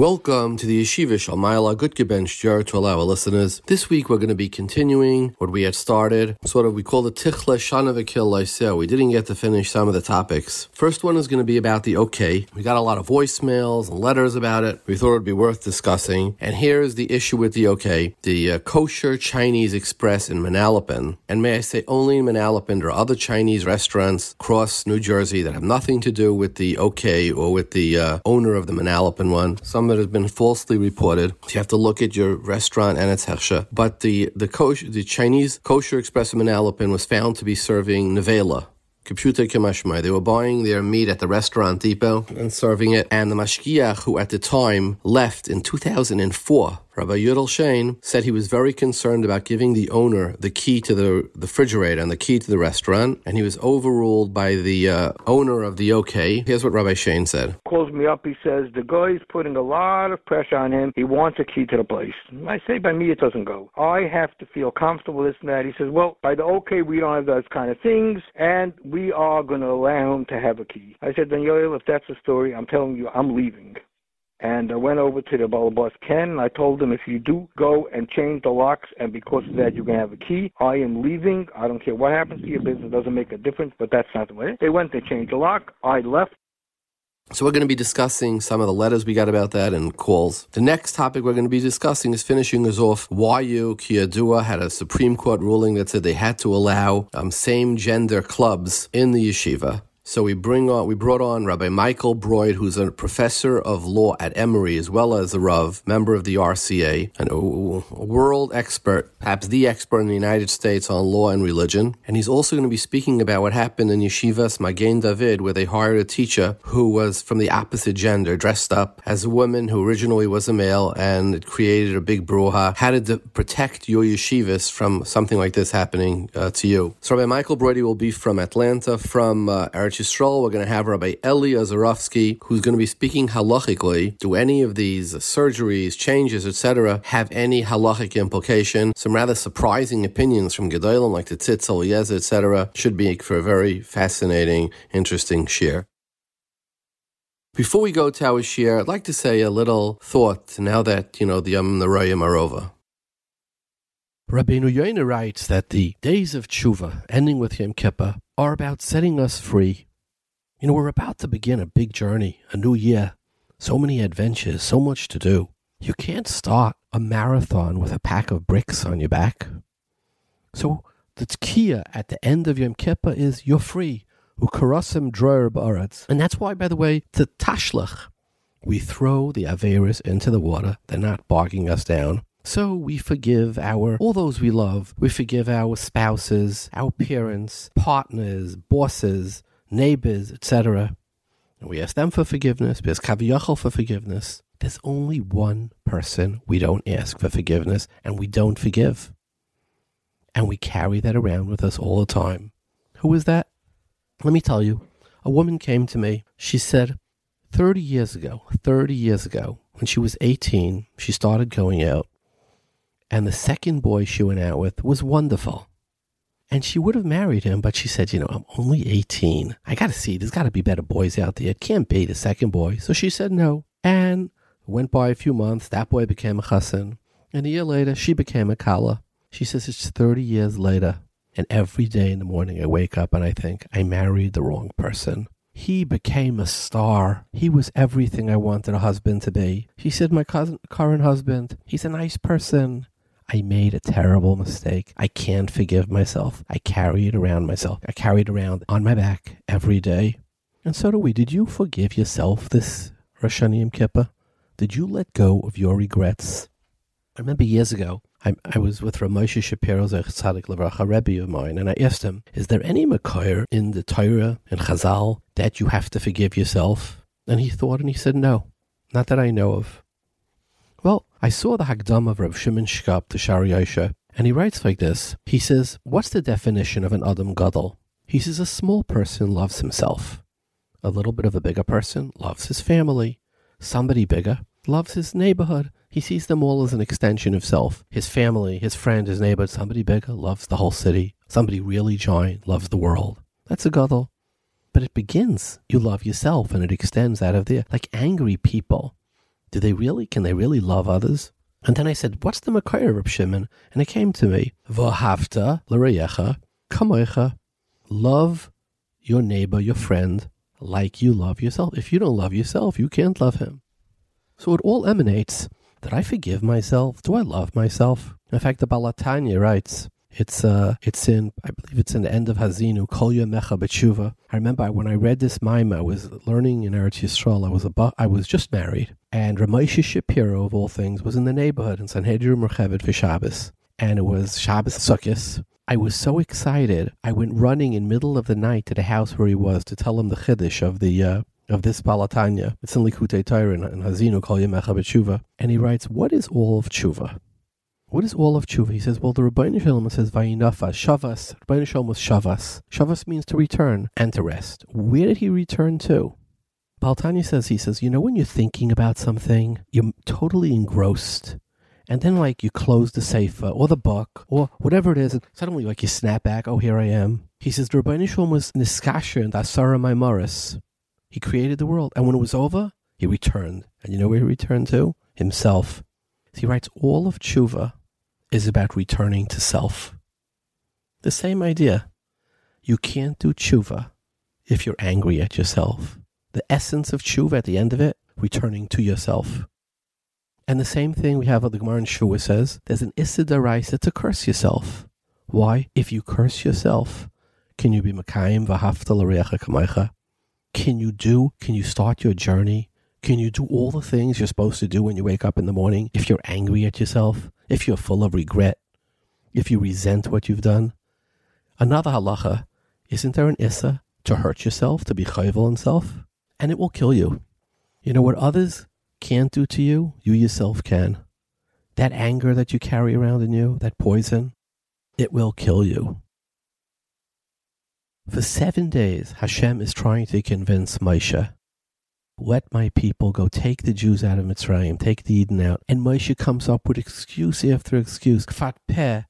Welcome to the Yeshiva Shalmayla Gutgeben Shjar to allow our listeners. This week we're going to be continuing what we had started. Sort of, we call it Tichle Shana V'Kil Laiseo. We didn't get to finish some of the topics. First one is going to be about the OK. We got a lot of voicemails and letters about it. We thought it would be worth discussing. And here's the issue with the OK. The uh, Kosher Chinese Express in Manalapan. And may I say, only in Manalapan, are other Chinese restaurants across New Jersey that have nothing to do with the OK or with the uh, owner of the Manalapan one. Some that has been falsely reported. You have to look at your restaurant and its hechsha. But the the kosher, the Chinese kosher express in Manalapan was found to be serving nevela. They were buying their meat at the restaurant depot and serving it. And the mashgiach, who at the time left in 2004, Rabbi Yudel Shane said he was very concerned about giving the owner the key to the, the refrigerator and the key to the restaurant, and he was overruled by the uh, owner of the OK. Here's what Rabbi Shane said. Calls me up. He says the guy's putting a lot of pressure on him. He wants a key to the place. I say by me it doesn't go. I have to feel comfortable this and that. He says, well, by the OK we don't have those kind of things, and we are going to allow him to have a key. I said, Yoel, if that's the story, I'm telling you, I'm leaving. And I went over to the Balabas Ken. and I told him if you do go and change the locks, and because of that you're gonna have a key, I am leaving. I don't care what happens to your business; it doesn't make a difference. But that's not the way. They went, they changed the lock. I left. So we're going to be discussing some of the letters we got about that and calls. The next topic we're going to be discussing is finishing us off. YU Kiyadua had a Supreme Court ruling that said they had to allow um, same gender clubs in the yeshiva. So we bring on, we brought on Rabbi Michael Broyde, who's a professor of law at Emory, as well as a Rav, member of the RCA, and a world expert, perhaps the expert in the United States on law and religion. And he's also going to be speaking about what happened in Yeshivas Magen David, where they hired a teacher who was from the opposite gender, dressed up as a woman who originally was a male, and it created a big brouhaha. How to protect your yeshivas from something like this happening uh, to you. So Rabbi Michael Broyde will be from Atlanta, from uh, Eretz Yisrael, we're going to have Rabbi Eli Azarovsky, who's going to be speaking halachically. Do any of these surgeries, changes, etc., have any halachic implication? Some rather surprising opinions from Gedolim, like the Tzitz Eliezer, etc., should be for a very fascinating, interesting share. Before we go to our share, I'd like to say a little thought now that, you know, the Yom Narayim are over. Writes that the days of tshuva, ending with Yom Kippur, are about setting us free you know, we're about to begin a big journey, a new year. So many adventures, so much to do. You can't start a marathon with a pack of bricks on your back. So the tzkiya at the end of Yom Kippur is you're free. And that's why, by the way, to tashlach, we throw the averis into the water. They're not bogging us down. So we forgive our, all those we love. We forgive our spouses, our parents, partners, bosses, neighbors, etc. And we ask them for forgiveness, we ask Kaviyachal for forgiveness. There's only one person we don't ask for forgiveness, and we don't forgive. And we carry that around with us all the time. Who is that? Let me tell you. A woman came to me. She said, 30 years ago, 30 years ago, when she was 18, she started going out. And the second boy she went out with was wonderful. And she would have married him, but she said, you know, I'm only 18. I got to see, there's got to be better boys out there. It can't be the second boy. So she said no. And went by a few months. That boy became a chassan. And a year later, she became a kala. She says it's 30 years later. And every day in the morning, I wake up and I think, I married the wrong person. He became a star. He was everything I wanted a husband to be. She said, My cousin, current husband, he's a nice person. I made a terrible mistake. I can't forgive myself. I carry it around myself. I carry it around on my back every day. And so do we. Did you forgive yourself this Rosh Hashanah Kippur? Did you let go of your regrets? I remember years ago, I, I was with Ramosha Shapiro, Tzadik Levracha, Rebbe of mine, and I asked him, is there any Makar in the Torah and Chazal that you have to forgive yourself? And he thought and he said, no, not that I know of. Well, I saw the Hagdam of Reb Shimon Shkop to Shaarei Yosher, and he writes like this. He says, What's the definition of an Adam Gadol? He says, A small person loves himself. A little bit of a bigger person loves his family. Somebody bigger loves his neighborhood. He sees them all as an extension of self. His family, his friend, his neighbor. Somebody bigger loves the whole city. Somebody really giant loves the world. That's a Gadol. But it begins, you love yourself, and it extends out of there. Like angry people Do they really? Can they really love others? And then I said, What's the Makayr of Shimon? And it came to me, V'ahavta l'reyecha kamoicha. Love your neighbor, your friend, like you love yourself. If you don't love yourself, you can't love him. So it all emanates. that I forgive myself? Do I love myself? In fact, the Baal HaTanya writes, it's uh, it's in I believe it's in the end of Hazinu Kol Mecha B'tshuva. I remember when I read this Maima, I was learning in Eretz Yisrael. I was about, I was just married, and Ramosha Shapiro of all things was in the neighborhood in Sanhedria Murchevet for Shabbos, and it was Shabbos Sukkot. I was so excited. I went running in middle of the night to the house where he was to tell him the chiddush of the uh, of this Baal HaTanya. It's in Likutei Torah and in Hazinu Kol Mecha B'tshuva, and he writes, "What is all of tshuva?" What is all of tshuva? He says, well, the Rabbeinu Shalom says, Vayinafa, Shavas. Rabbeinu Shalom was Shavas. Shavas means to return and to rest. Where did he return to? Baal HaTanya says, he says, you know, when you're thinking about something, you're totally engrossed. And then, like, you close the sefer or the book or whatever it is, and suddenly, like, you snap back, oh, here I am. He says, the Rabbeinu Shalom was Niskasher and Asara Maimoris. He created the world. And when it was over, he returned. And you know where he returned to? Himself. He writes all of tshuva is about returning to self. The same idea. You can't do tshuva if you're angry at yourself. The essence of tshuva at the end of it, returning to yourself. And the same thing we have at the Gemara in Shua says, there's an Issa to curse yourself. Why? If you curse yourself, can you be Makayim v'hafta l'reacha kamaycha? Can you do, can you start your journey? Can you do all the things you're supposed to do when you wake up in the morning if you're angry at yourself? if you're full of regret, if you resent what you've done. Another halacha, isn't there an issa to hurt yourself, to be chayvel in self? And it will kill you. You know what others can't do to you, you yourself can. That anger that you carry around in you, that poison, it will kill you. For seven days, Hashem is trying to convince Moshe let my people go take the Jews out of Mitzrayim, take the Eden out. And Moshe comes up with excuse after excuse. Kfat peh.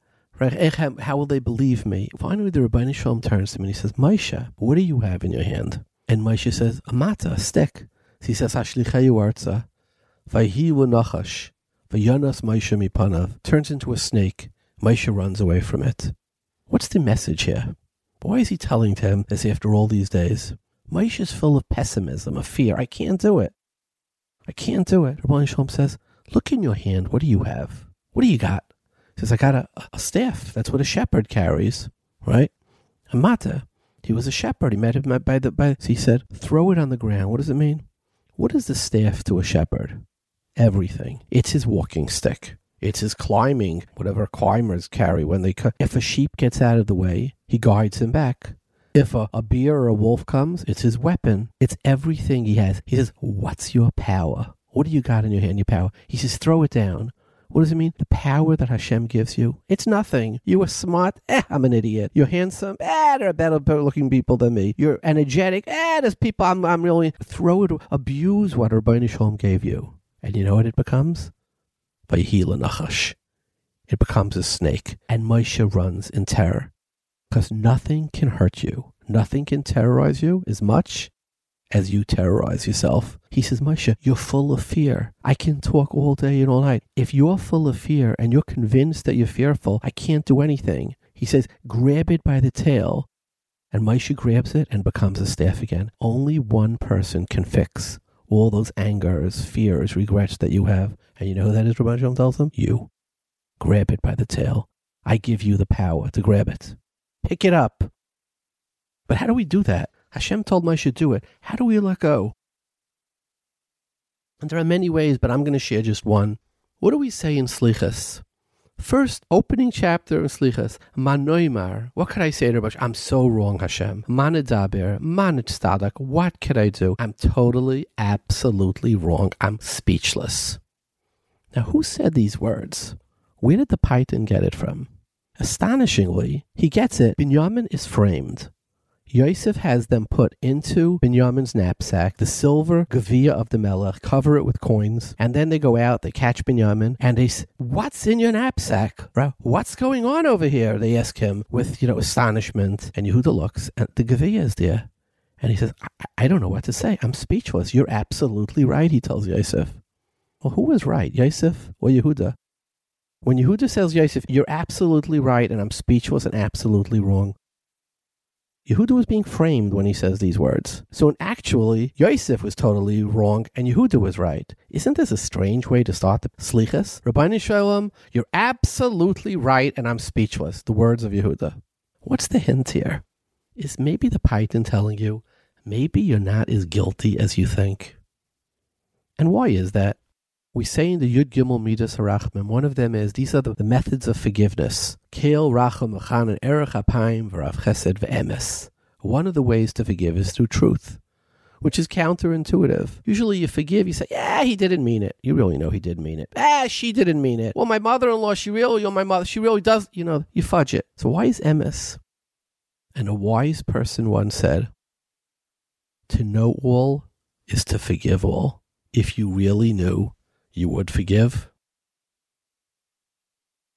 How will they believe me? Finally, the Rabbi Shalom turns to him and he says, Moshe, what do you have in your hand? And Moshe says, a matzah, a stick. He says, Hashlichayu arza. Vayhi nachash. Vayanas Moshe mipanav. Turns into a snake. Moshe runs away from it. What's the message here? Why is he telling to him this after all these days? Moshe is full of pessimism, of fear. I can't do it. I can't do it. Rabbi Shalom says, Look in your hand. What do you have? What do you got? He says, I got a, a staff. That's what a shepherd carries, right? A mata. He was a shepherd. He met him by the by. So he said, "Throw it on the ground." What does it mean? What is the staff to a shepherd? Everything. It's his walking stick. It's his climbing, whatever climbers carry when they. Cut If a sheep gets out of the way, he guides him back. If a, a bear or a wolf comes, it's his weapon. It's everything he has. He says, What's your power? What do you got in your hand, your power? He says, Throw it down. What does it mean? The power that Hashem gives you. It's nothing. You are smart. Eh, I'm an idiot. You're handsome. Eh, there are better, looking people than me. You're energetic. Eh, there's people I'm, I'm really. Throw it, abuse what Rabbi Shalom gave you. And you know what it becomes? Vayhila Nachash. It becomes a snake. And Moshe runs in terror because nothing can hurt you. Nothing can terrorize you as much as you terrorize yourself. He says, Moshe, you're full of fear. I can talk all day and all night. If you're full of fear and you're convinced that you're fearful, I can't do anything. He says, grab it by the tail. And Moshe grabs it and becomes a staff again. Only one person can fix all those angers, fears, regrets that you have. And you know who that is, Rabbi Shalom tells him? You. Grab it by the tail. I give you the power to grab it. Pick it up. But how do we do that? Hashem told Moshe do it. How do we let go? And there are many ways, but I'm going to share just one. What do we say in Slichas? First, opening chapter in Slichas, Manoimar. What could I say to Hashem? I'm so wrong, Hashem. Manadaber, manitstadak. What could I do? I'm totally, absolutely wrong. I'm speechless. Now, who said these words? Where did the paytan get it from? Astonishingly, he gets it. Binyamin is framed. Yosef has them put into Binyamin's knapsack, the silver gavia of the melech, cover it with coins, and then they go out, they catch Binyamin, and they say, what's in your knapsack? What's going on over here? They ask him with, you know, astonishment. And Yehuda looks, and the gavia is there. And he says, I-, I don't know what to say. I'm speechless. You're absolutely right, he tells Yosef. Well, who was right, Yosef or Yehuda? When Yehuda says Yosef, you're absolutely right and I'm speechless and absolutely wrong. Yehuda was being framed when he says these words. So actually, Yosef was totally wrong and Yehuda was right. Isn't this a strange way to start the slichas? Rabbi Shalom, you're absolutely right and I'm speechless. The words of Yehuda. What's the hint here? Is maybe the paytan telling you, maybe you're not as guilty as you think? And why is that? We say in the Yud Gimel Midas Harachmim, one of them is these are the, the methods of forgiveness. Keil Racham Mechan Erech V'Rav Chesed V'Emes. One of the ways to forgive is through truth, which is counterintuitive. Usually you forgive, you say, yeah, he didn't mean it. You really know he didn't mean it. Ah, she didn't mean it. Well, my mother-in-law, she really, you my mother, she really does, you know, you fudge it. So why is Emes? And a wise person once said, to know all is to forgive all. If you really knew, you would forgive?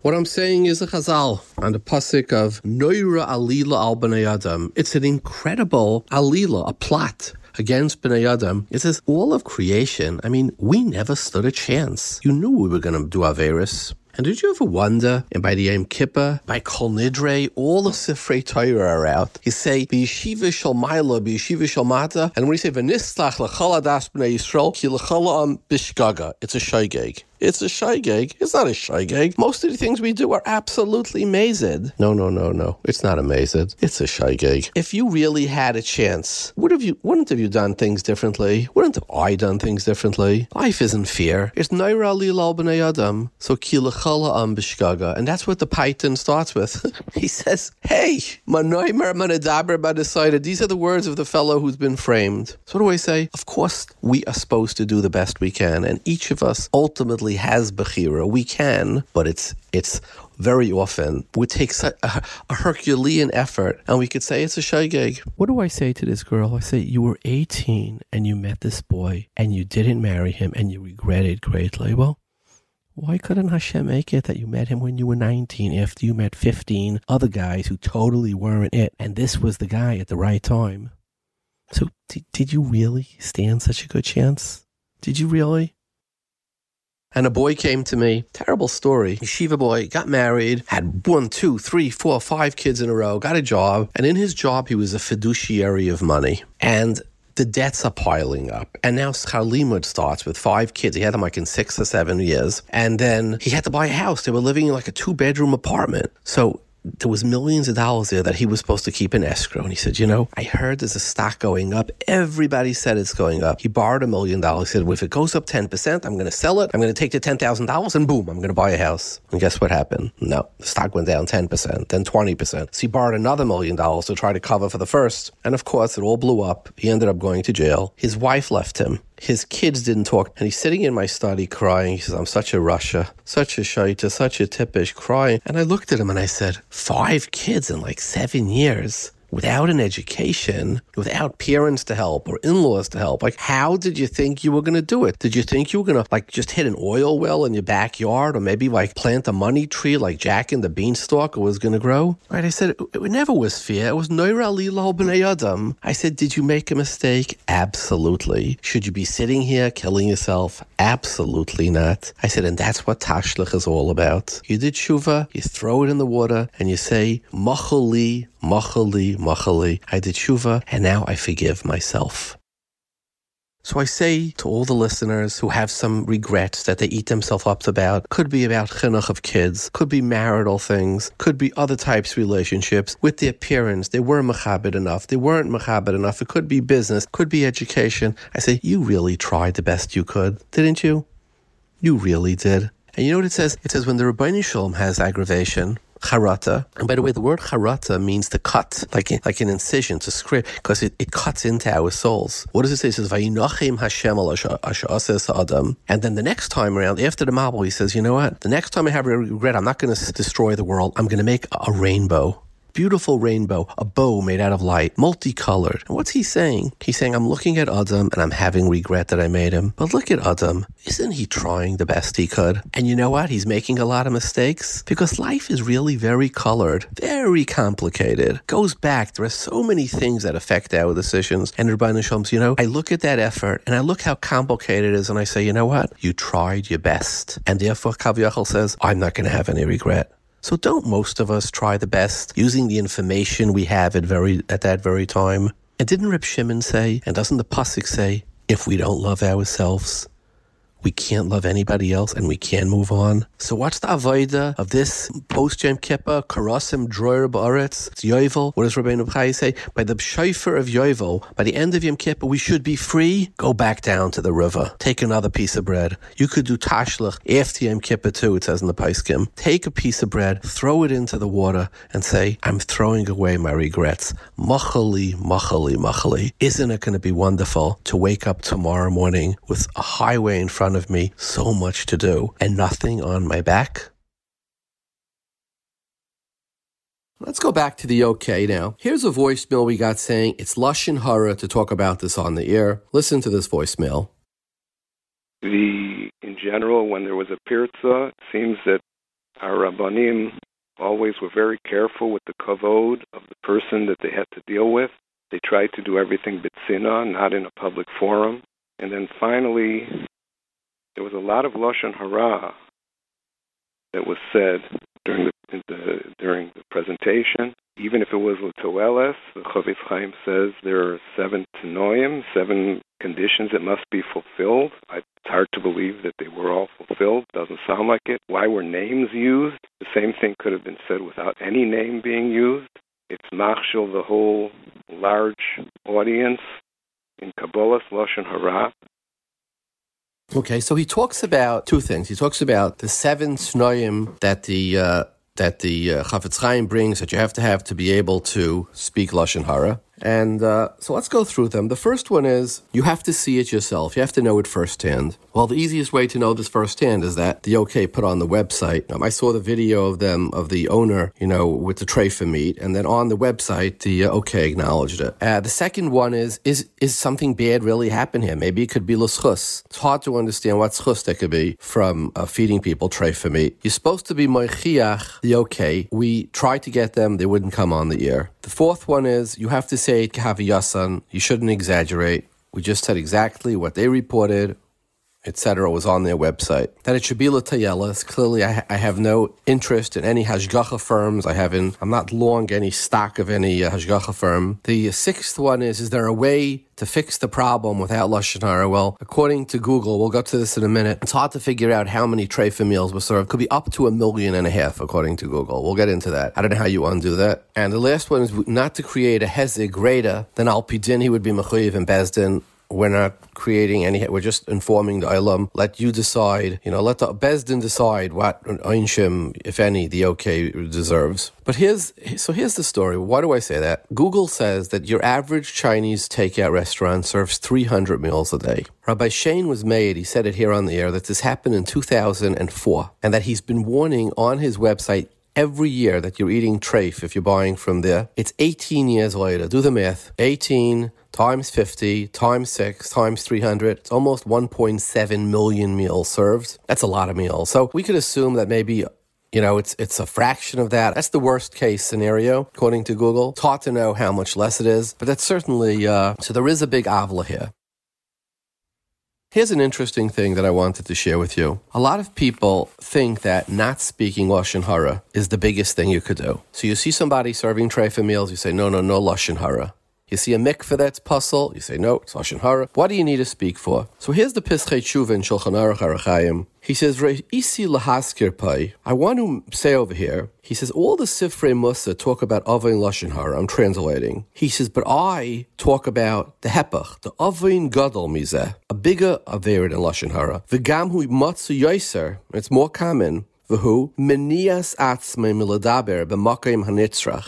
What I'm saying is a chazal and a pasuk of Noira Alila al Bnei Adam. It's an incredible alila, a plot against Bnei Adam. It says all of creation. I mean, we never stood a chance. You knew we were going to do Averis. And did you ever wonder, and by the Yom Kippur, by Kol Nidre, all the Sifrei Torah are out. You say, B'yeshiva shel Maila, B'yeshiva shel Mata, and when you say, V'nistlach l'chol adas b'nei Yisrael, ki l'chol am bishgaga, it's a shaygeg. It's a shy gig. It's not a shy gig. Most of the things we do are absolutely mazed. No, no, no, no. It's not a mazed. It's a shy gig. If you really had a chance, would have you wouldn't have you done things differently? Wouldn't have I done things differently? Life isn't fair. It's naira lilal b'nei adam. So kilachala am bishgaga. And that's what the paytan starts with. he says, Hey, manoimer manadaber decided. These are the words of the fellow who's been framed. So what do I say? Of course, we are supposed to do the best we can, and each of us ultimately has Bechira. We can, but it's it's very often would take a, a, Herculean effort, and we could say it's a shaygeg. What do I say to this girl? I say you were 18 and you met this boy and you didn't marry him and you regret it greatly. Well, why couldn't Hashem make it that you met him when you were 19 after you met 15 other guys who totally weren't it, and this was the guy at the right time? So, did, did you really stand such a good chance? Did you really? And a boy came to me, terrible story. Yeshiva boy got married, had one, two, three, four, five kids in a row, got a job. And in his job, he was a fiduciary of money. And the debts are piling up. And now Schar Limud starts with five kids. He had them like in six or seven years. And then he had to buy a house. They were living in like a two bedroom apartment. So there was millions of dollars there that he was supposed to keep in escrow. And he said, you know, I heard there's a stock going up. Everybody said it's going up. He borrowed a million dollars. He said, well, if it goes up 10%, I'm going to sell it. I'm going to take the $10,000 and boom, I'm going to buy a house. And guess what happened? No, the stock went down 10%, then 20%. So he borrowed another million dollars to try to cover for the first. And of course, it all blew up. He ended up going to jail. His wife left him. His kids didn't talk, and he's sitting in my study crying. He says, I'm such a Russia, such a shaita, such a tippish, crying. And I looked at him and I said, Five kids in like seven years without an education, without parents to help or in-laws to help. Like, how did you think you were going to do it? Did you think you were going to like just hit an oil well in your backyard or maybe like plant a money tree like Jack and the beanstalk was going to grow? Right. I said, it, it never was fear. It was Noira Lilo Adam. I said, did you make a mistake? Absolutely. Should you be sitting here killing yourself? Absolutely not. I said, and that's what Tashlich is all about. You did shuva, you throw it in the water, and you say, Machali Machali, Machali, I did tshuva, and now I forgive myself. So I say to all the listeners who have some regrets that they eat themselves up about, could be about chinuch of kids, could be marital things, could be other types of relationships with their parents. They weren't machabit enough. They weren't machabit enough. It could be business, could be education. I say, you really tried the best you could, didn't you? You really did. And you know what it says? It says when the Rabbi Shalom has aggravation, charata. And by the way, the word charata means to cut, like like an incision, to scrape, because it, it cuts into our souls. What does it say? It says, Vayinachim Hashem al Adam. And then the next time around, after the Mabul, he says, you know what? The next time I have regret, I'm not going to destroy the world. I'm going to make a rainbow beautiful rainbow, a bow made out of light, multicolored. And what's he saying? He's saying, I'm looking at Adam and I'm having regret that I made him. But look at Adam. Isn't he trying the best he could? And you know what? He's making a lot of mistakes because life is really very colored, very complicated. Goes back. There are so many things that affect our decisions. And Rabbi Shams, you know, I look at that effort and I look how complicated it is and I say, you know what? You tried your best. And therefore, Kaviyachal says, I'm not going to have any regret. So don't most of us try the best using the information we have at very at that very time? And didn't Reb Shimon say, and doesn't the Pasuk say, if we don't love ourselves, we can't love anybody else and we can move on. So what's the avoida of this post Yom Kippur, Karasim Droyer Ba'aretz, it's Yovel. What does Rabbeinu Chai say? By the shofar of Yovel, by the end of Yom Kippur, we should be free. Go back down to the river. Take another piece of bread. You could do tashlach after Yom Kippur too, it says in the Paiskim. Take a piece of bread, throw it into the water, and say, I'm throwing away my regrets. Machali, machali, machali. Isn't it going to be wonderful to wake up tomorrow morning with a highway in front front of me, so much to do, and nothing on my back? Let's go back to the OK now. Here's a voicemail we got saying it's Lashon Hara to talk about this on the air. Listen to this voicemail. The in general, when there was a pirza, it seems that our rabbanim always were very careful with the kavod of the person that they had to deal with. They tried to do everything bitzina, not in a public forum. And then finally, there was a lot of lashon hara that was said during the, the during the presentation. Even if it was l'toeles, the Chofetz Chaim says there are seven tenoim, seven conditions that must be fulfilled. It's hard to believe that they were all fulfilled. Doesn't sound like it. Why were names used? The same thing could have been said without any name being used. It's machshel the whole large audience in Kabbalah's Lashon Hara. Okay, so he talks about two things. He talks about the seven snoyim that the uh, that the uh, Chafetz Chaim brings that you have to have to be able to speak lashon hara. And uh, so let's go through them. The first one is you have to see it yourself. You have to know it firsthand. Well, the easiest way to know this firsthand is that the OK put on the website. Um, I saw the video of them, of the owner, you know, with the tray for meat. And then on the website, the uh, OK acknowledged it. Uh, the second one is, is, is something bad really happen here? Maybe it could be l'schus. It's hard to understand what schus there could be from uh, feeding people tray for meat. You're supposed to be moichiach, the OK. We tried to get them. They wouldn't come on the air. The fourth one is you have to say kaviyasan. You shouldn't exaggerate. We just said exactly what they reported, etc., was on their website. That it should be latayelas. Clearly, I, I, have no interest in any hashgacha firms. I haven't. I'm not long any stock of any uh, hashgacha firm. The sixth one is: Is there a way to fix the problem without lashon hara? Well, according to Google, we'll go to this in a minute. It's hard to figure out how many treifa meals were served. Could be up to a million and a half, according to Google. We'll get into that. I don't know how you undo that. And the last one is not to create a hezig greater than al pidin. He would be mechuyev and bezdin we're not creating any. We're just informing the Ilam. Let you decide. You know, let the Bezdin decide what Einshim, if any, the OK deserves. But here's so here's the story. Why do I say that? Google says that your average Chinese takeout restaurant serves 300 meals a day. Rabbi Shane was made. He said it here on the air that this happened in 2004, and that he's been warning on his website every year that you're eating trafe, if you're buying from there. It's 18 years later. Do the math. 18 times 50 times 6 times 300. It's almost 1.7 million meals served. That's a lot of meals. So we could assume that maybe you know, it's it's a fraction of that. That's the worst case scenario, according to Google. Hard to know how much less it is, but that's certainly uh, so. There is a big avla here. Here's an interesting thing that I wanted to share with you. A lot of people think that not speaking Lashon Hara is the biggest thing you could do. So you see somebody serving treifa meals, you say, no, no, no Lashon Hara. You see a mikveh that's puzzle, you say, no, it's Lashon Hara. What do you need to speak for? So here's the Pischei Tshuva in Shulchan Aruch. He says, Isi lahaskir pai. I want to say over here, he says, all the Sifrei Musa talk about Avain Lashon Hara. I'm translating. He says, but I talk about the Hepach, the Avain Gadol Mizeh, a bigger Aver than Lashon Hara. The Gamhu Matsu Yoiser, it's more common,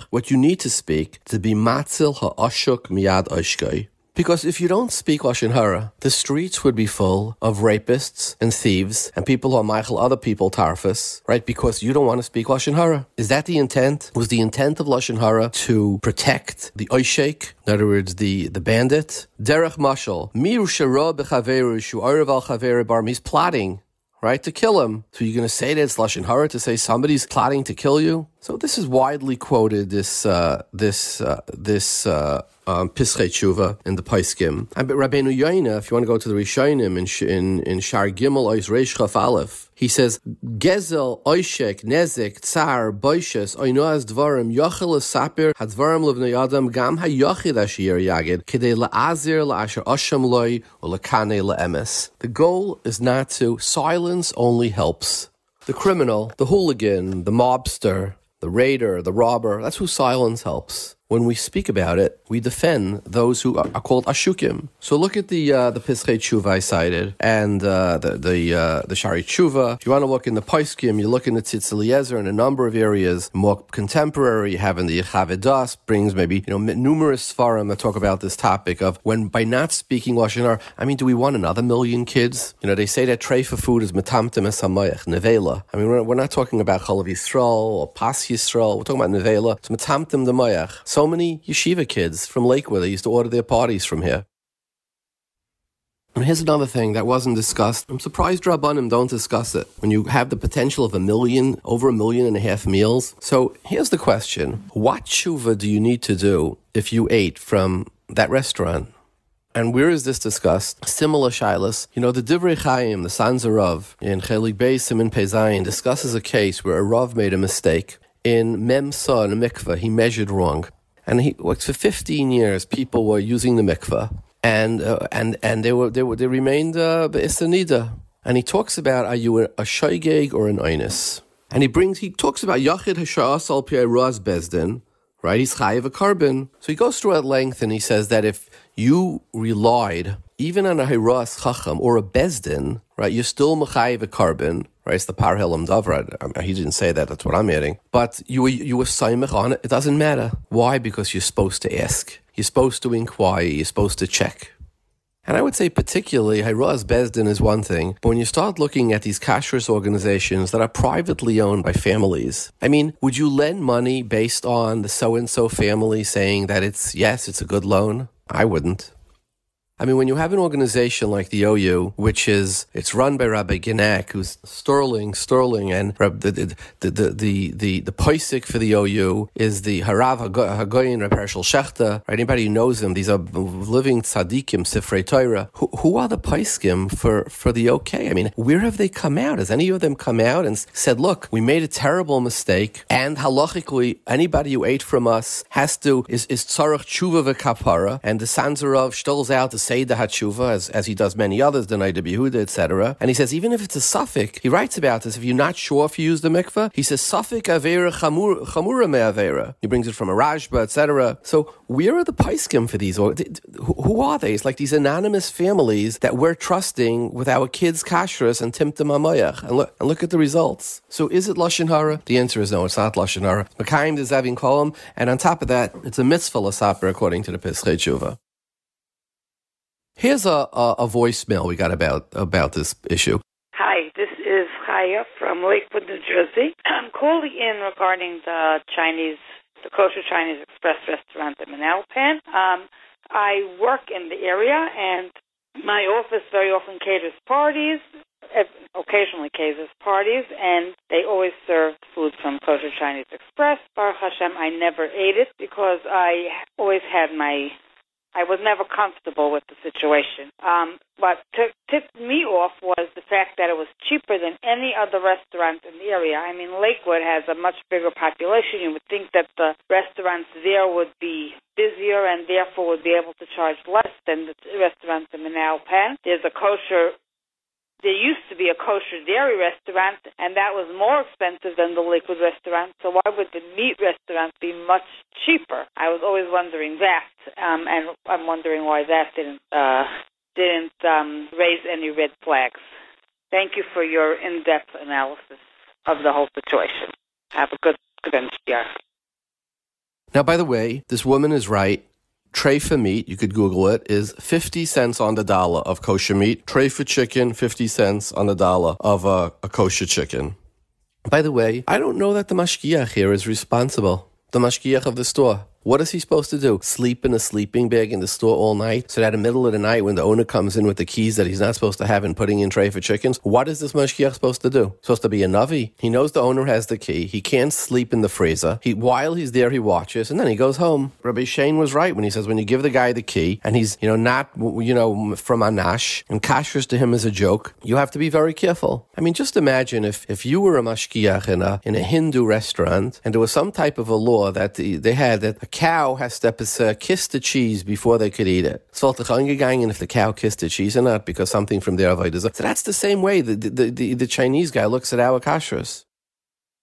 What you need to speak to be matzil ha'ashuk miyad oishkoi. Because if you don't speak Lashon Hara, the streets would be full of rapists and thieves and people who are Michael other people tarfus, right? Because you don't want to speak Lashon Hara. Is that the intent? Was the intent of Lashon Hara to protect the Oishek, in other words, the, the bandit? Derech Mashal, Miru Shara Bechaveru Shu Chaveru Barm, he's plotting right, to kill him. So you're going to say that it's lashon hara to say somebody's plotting to kill you? So this is widely quoted. This uh, this uh, this uh, um, Pischei Tshuva in the Paiskim. And Rabbeinu Yoina, if you want to go to the Rishonim in in in Shar Gimel Ois Reish Chaf Aleph, he says Gezel Oishek Nezik Tsar Boishes Oinoaz Dvarim Yochel Sapir Hadvarim Livnei Adam Gam HaYochid Ashir Yagid Kidei LaAzir LaAsher Osham Loi or LaKane LaEmes. The goal is not to silence only helps. The criminal, the hooligan, the mobster, the raider, the robber, that's who silence helps when we speak about it, we defend those who are, called ashukim. So look at the uh, the Pischei Tshuva I cited and uh, the the uh, the Shari Tshuva. If you want to look in the Paiskim, you look in the Tzitz Eliezer in a number of areas. More contemporary, in the Yechavedas brings maybe you know numerous svarim that talk about this topic of when by not speaking lashon I mean, do we want another million kids? You know, they say that tray for food is metamtem esamayach nevela. I mean, we're, we're, not talking about chalav Yisrael or pas Yisrael. We're talking about nevela. It's metamtem demayach so many yeshiva kids from Lakewood that used to order their parties from here. And here's another thing that wasn't discussed. I'm surprised Rabbanim don't discuss it. When you have the potential of a million, over a million and a half meals. So here's the question. What tshuva do you need to do if you ate from that restaurant? And where is this discussed? Similar shilas. You know, the Divrei Chaim, the sons of Rav, in Chelik Beis Simin Pezayin, discusses a case where a Rav made a mistake. In Mem Sa, in mikveh, he measured wrong. And he worked for 15 years. People were using the mikveh, and uh, and and they were they were they remained uh, And he talks about are you a, shoygeg or an oinus? And he brings he talks about yachid hashas al raz bezdin, right? He's chayiv a carbon. So he goes through at length and he says that if you relied even on a hiras chacham or a bezdin, right? You're still mechayiv a carbon right? It's the Parhelam Davra. He didn't say that. That's what I'm hearing. But you were, you Saimach on it. It doesn't matter. Why? Because you're supposed to ask. You're supposed to inquire. You're supposed to check. And I would say particularly, Hiraz Bezdin is one thing, but when you start looking at these kashrus organizations that are privately owned by families, I mean, would you lend money based on the so-and-so family saying that it's, yes, it's a good loan? I wouldn't. I mean, when you have an organization like the OU, which is it's run by Rabbi Genack, who's sterling, sterling, and the the the the the, the poisik for the OU is the Harav Hagoyin Rabbi Hershel Schachter. Right? Anybody who knows him, these are living tzaddikim, Sifrei Torah. Who, who are the poiskim for for the OK? I mean, where have they come out? Has any of them come out and said, "Look, we made a terrible mistake, and halachically, anybody who ate from us has to is is tzarach tshuva v'kapara," and the Sanzarov stills out the say the Hatshuva, as, as he does many others, the Naida Yehuda, etc. And he says, even if it's a suffix, he writes about this. If you're not sure if you use the mikveh, he says, suffix avera chamura me avera. He brings it from a Rashba, etc. So where are the paiskim for these? Who are they? It's like these anonymous families that we're trusting with our kids' kashrus and timtim amayach. And look, and look at the results. So is it Lashon Hara? The answer is no, it's not Lashon Hara. Mekayim de Zavin Kolam, and on top of that, it's a mitzvah lasaper according to the Pischei Tshuva. Here's a, a, a, voicemail we got about about this issue. Hi, this is Chaya from Lakewood, New Jersey. I'm calling in regarding the Chinese, the kosher Chinese Express restaurant in Manalapan. Um, I work in the area, and my office very often caters parties, occasionally caters parties, and they always serve food from Kosher Chinese Express. Baruch Hashem, I never ate it because I always had my I was never comfortable with the situation. Um, what t- tipped me off was the fact that it was cheaper than any other restaurant in the area. I mean, Lakewood has a much bigger population. You would think that the restaurants there would be busier and therefore would be able to charge less than the restaurants in Manalapan. There's a kosher there used to be a kosher dairy restaurant, and that was more expensive than the liquid restaurant. So why would the meat restaurant be much cheaper? I was always wondering that, um, and I'm wondering why that didn't uh, didn't um, raise any red flags. Thank you for your in-depth analysis of the whole situation. Have a good good year. Now, by the way, this woman is right. Tray for meat, you could Google it, is 50 cents on the dollar of kosher meat. Tray for chicken, 50 cents on the dollar of a, a kosher chicken. By the way, I don't know that the mashgiach here is responsible. The mashgiach of the store. What is he supposed to do? Sleep in a sleeping bag in the store all night? So that in the middle of the night when the owner comes in with the keys that he's not supposed to have and putting in tray for chickens, what is this mashgiach supposed to do? Supposed to be a navi? He knows the owner has the key. He can't sleep in the freezer. He while he's there, he watches and then he goes home. Rabbi Shane was right when he says when you give the guy the key and he's you know not you know from anash and kashrus to him is a joke, you have to be very careful. I mean, just imagine if if you were a mashgiach in a in a Hindu restaurant and there was some type of a law that the, they had that cow has to uh, kiss the cheese before they could eat it. Angegangen if the cow kissed the cheese or not because something from their avodah. So that's the same way the, the, the, the Chinese guy looks at our kashrus.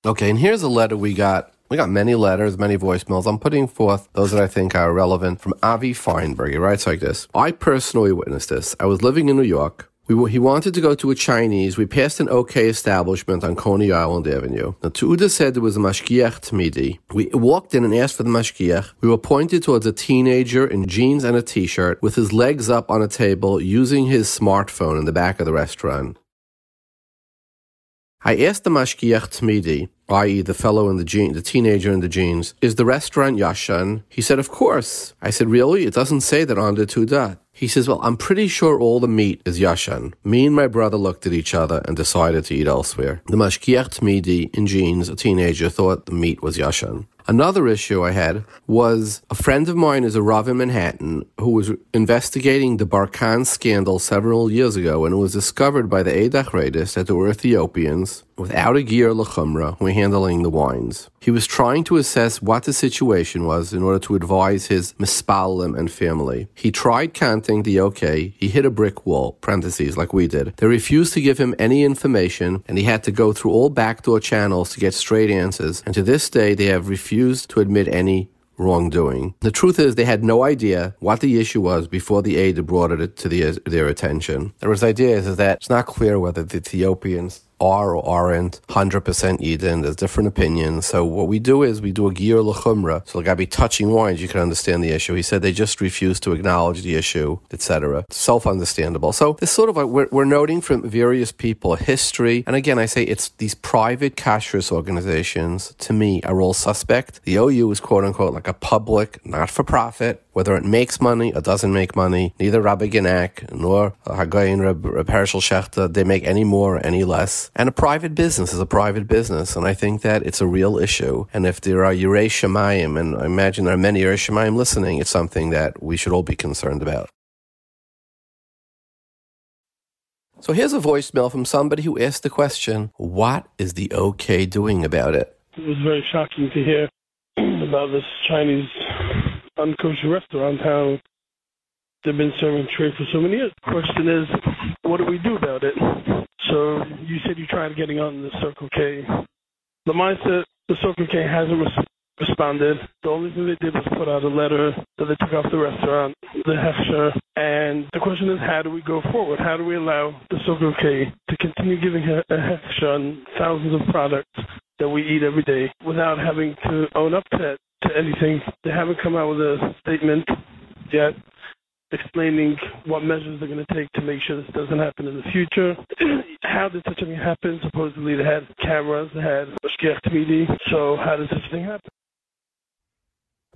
Okay, and here's a letter we got we got many letters, many voicemails. I'm putting forth those that I think are relevant from Avi Feinberg. He writes like this I personally witnessed this. I was living in New York. We, he wanted to go to a Chinese. We passed an okay establishment on Coney Island Avenue. Now, Tuda said there was a mashgiach Tmidi. We walked in and asked for the mashgiach. We were pointed towards a teenager in jeans and a t-shirt with his legs up on a table using his smartphone in the back of the restaurant. I asked the mashgiach Tmidi, i.e., the fellow in the jeans, the teenager in the jeans, is the restaurant Yashan? He said, of course. I said, really? It doesn't say that on the Tudat. He says, Well, I'm pretty sure all the meat is Yashan. Me and my brother looked at each other and decided to eat elsewhere. The Mashgiach Tmidi in jeans, a teenager, thought the meat was Yashan. Another issue I had was a friend of mine is a Rav in Manhattan who was investigating the Barkan scandal several years ago, and it was discovered by the Eidah Chareidis that there were Ethiopians without a gear lachumra were handling the wines. He was trying to assess what the situation was in order to advise his mispalim and family. He tried counting the okay. He hit a brick wall, parentheses, like we did. They refused to give him any information, and he had to go through all backdoor channels to get straight answers. And to this day, they have refused to admit any wrongdoing. The truth is, they had no idea what the issue was before the aid brought it to the, their attention. The idea is that it's not clear whether the Ethiopians are or aren't 100% Eden. There's different opinions. So what we do is we do a gear lechumra. So the guy be touching wines, you can understand the issue. He said they just refuse to acknowledge the issue, etc. Self-understandable. So this sort of like we're, we're noting from various people history. And again, I say it's these private kashrus organizations to me are all suspect. The OU is quote unquote like a public, not for profit whether it makes money or doesn't make money, neither Rabbi Genack nor Hagayin Reb Hershel Schachter, they make any more or any less. And a private business is a private business, and I think that it's a real issue. And if there are Yerei Shemayim, and I imagine there are many Yerei Shemayim listening, it's something that we should all be concerned about. So here's a voicemail from somebody who asked the question, what is the OK doing about it? It was very shocking to hear about this Chinese unkosher restaurant how they've been serving trade for so many years. The question is, what do we do about it? So you said you tried getting on the Circle K. The mindset, the Circle K hasn't res- responded. The only thing they did was put out a letter that they took off the restaurant, the Hechsher. And the question is, how do we go forward? How do we allow the Circle K to continue giving a, Hechsher on thousands of products that we eat every day without having to own up to that to anything. They haven't come out with a statement yet explaining what measures they're going to take to make sure this doesn't happen in the future. how did such a thing happen? Supposedly they had cameras, they had Tmidi. So how did such a thing happen?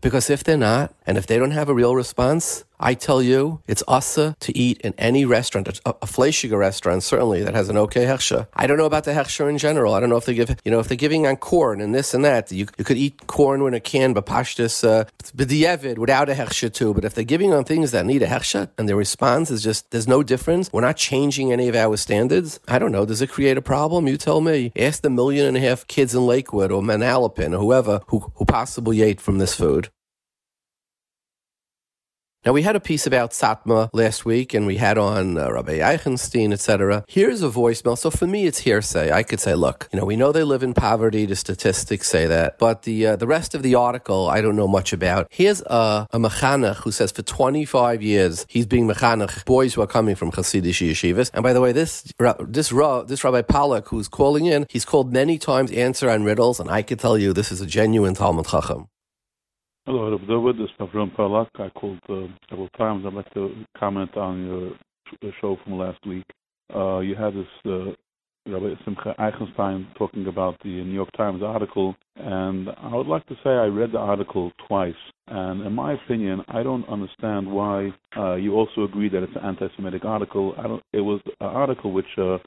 Because if they're not, and if they don't have a real response, I tell you, it's asa to eat in any restaurant, a, a fleischiger restaurant, certainly, that has an okay hechsher. I don't know about the hechsher in general. I don't know if they give, you know, if they're giving on corn and this and that. You, you could eat corn in a can, but pashtis, uh, b'di'evid, without a hechsher too. But if they're giving on things that need a hechsher, and their response is just, there's no difference, we're not changing any of our standards, I don't know, does it create a problem? You tell me. Ask the million and a half kids in Lakewood or Manalapan or whoever who, who possibly ate from this food. Now, we had a piece about Satmar last week, and we had on uh, Rabbi Eichenstein, etc. Here's a voicemail. So for me, it's hearsay. I could say, look, you know, we know they live in poverty. The statistics say that, but the uh, the rest of the article, I don't know much about. Here's a, a mechanech who says for 25 years he's being mechanech boys who are coming from Hasidic yeshivas. And by the way, this this this Rabbi Pollock who's calling in, he's called many times answer on riddles, and I could tell you this is a genuine Talmud Chacham. Hello, Rabbi David. This is Avram Parlak. I called uh, several times. I'd like to comment on your show from last week. Uh, you had this uh, Rabbi Simcha Eichenstein talking about the New York Times article, and I would like to say I read the article twice. And in my opinion, I don't understand why uh, you also agree that it's an anti-Semitic article. I don't, it was an article which uh,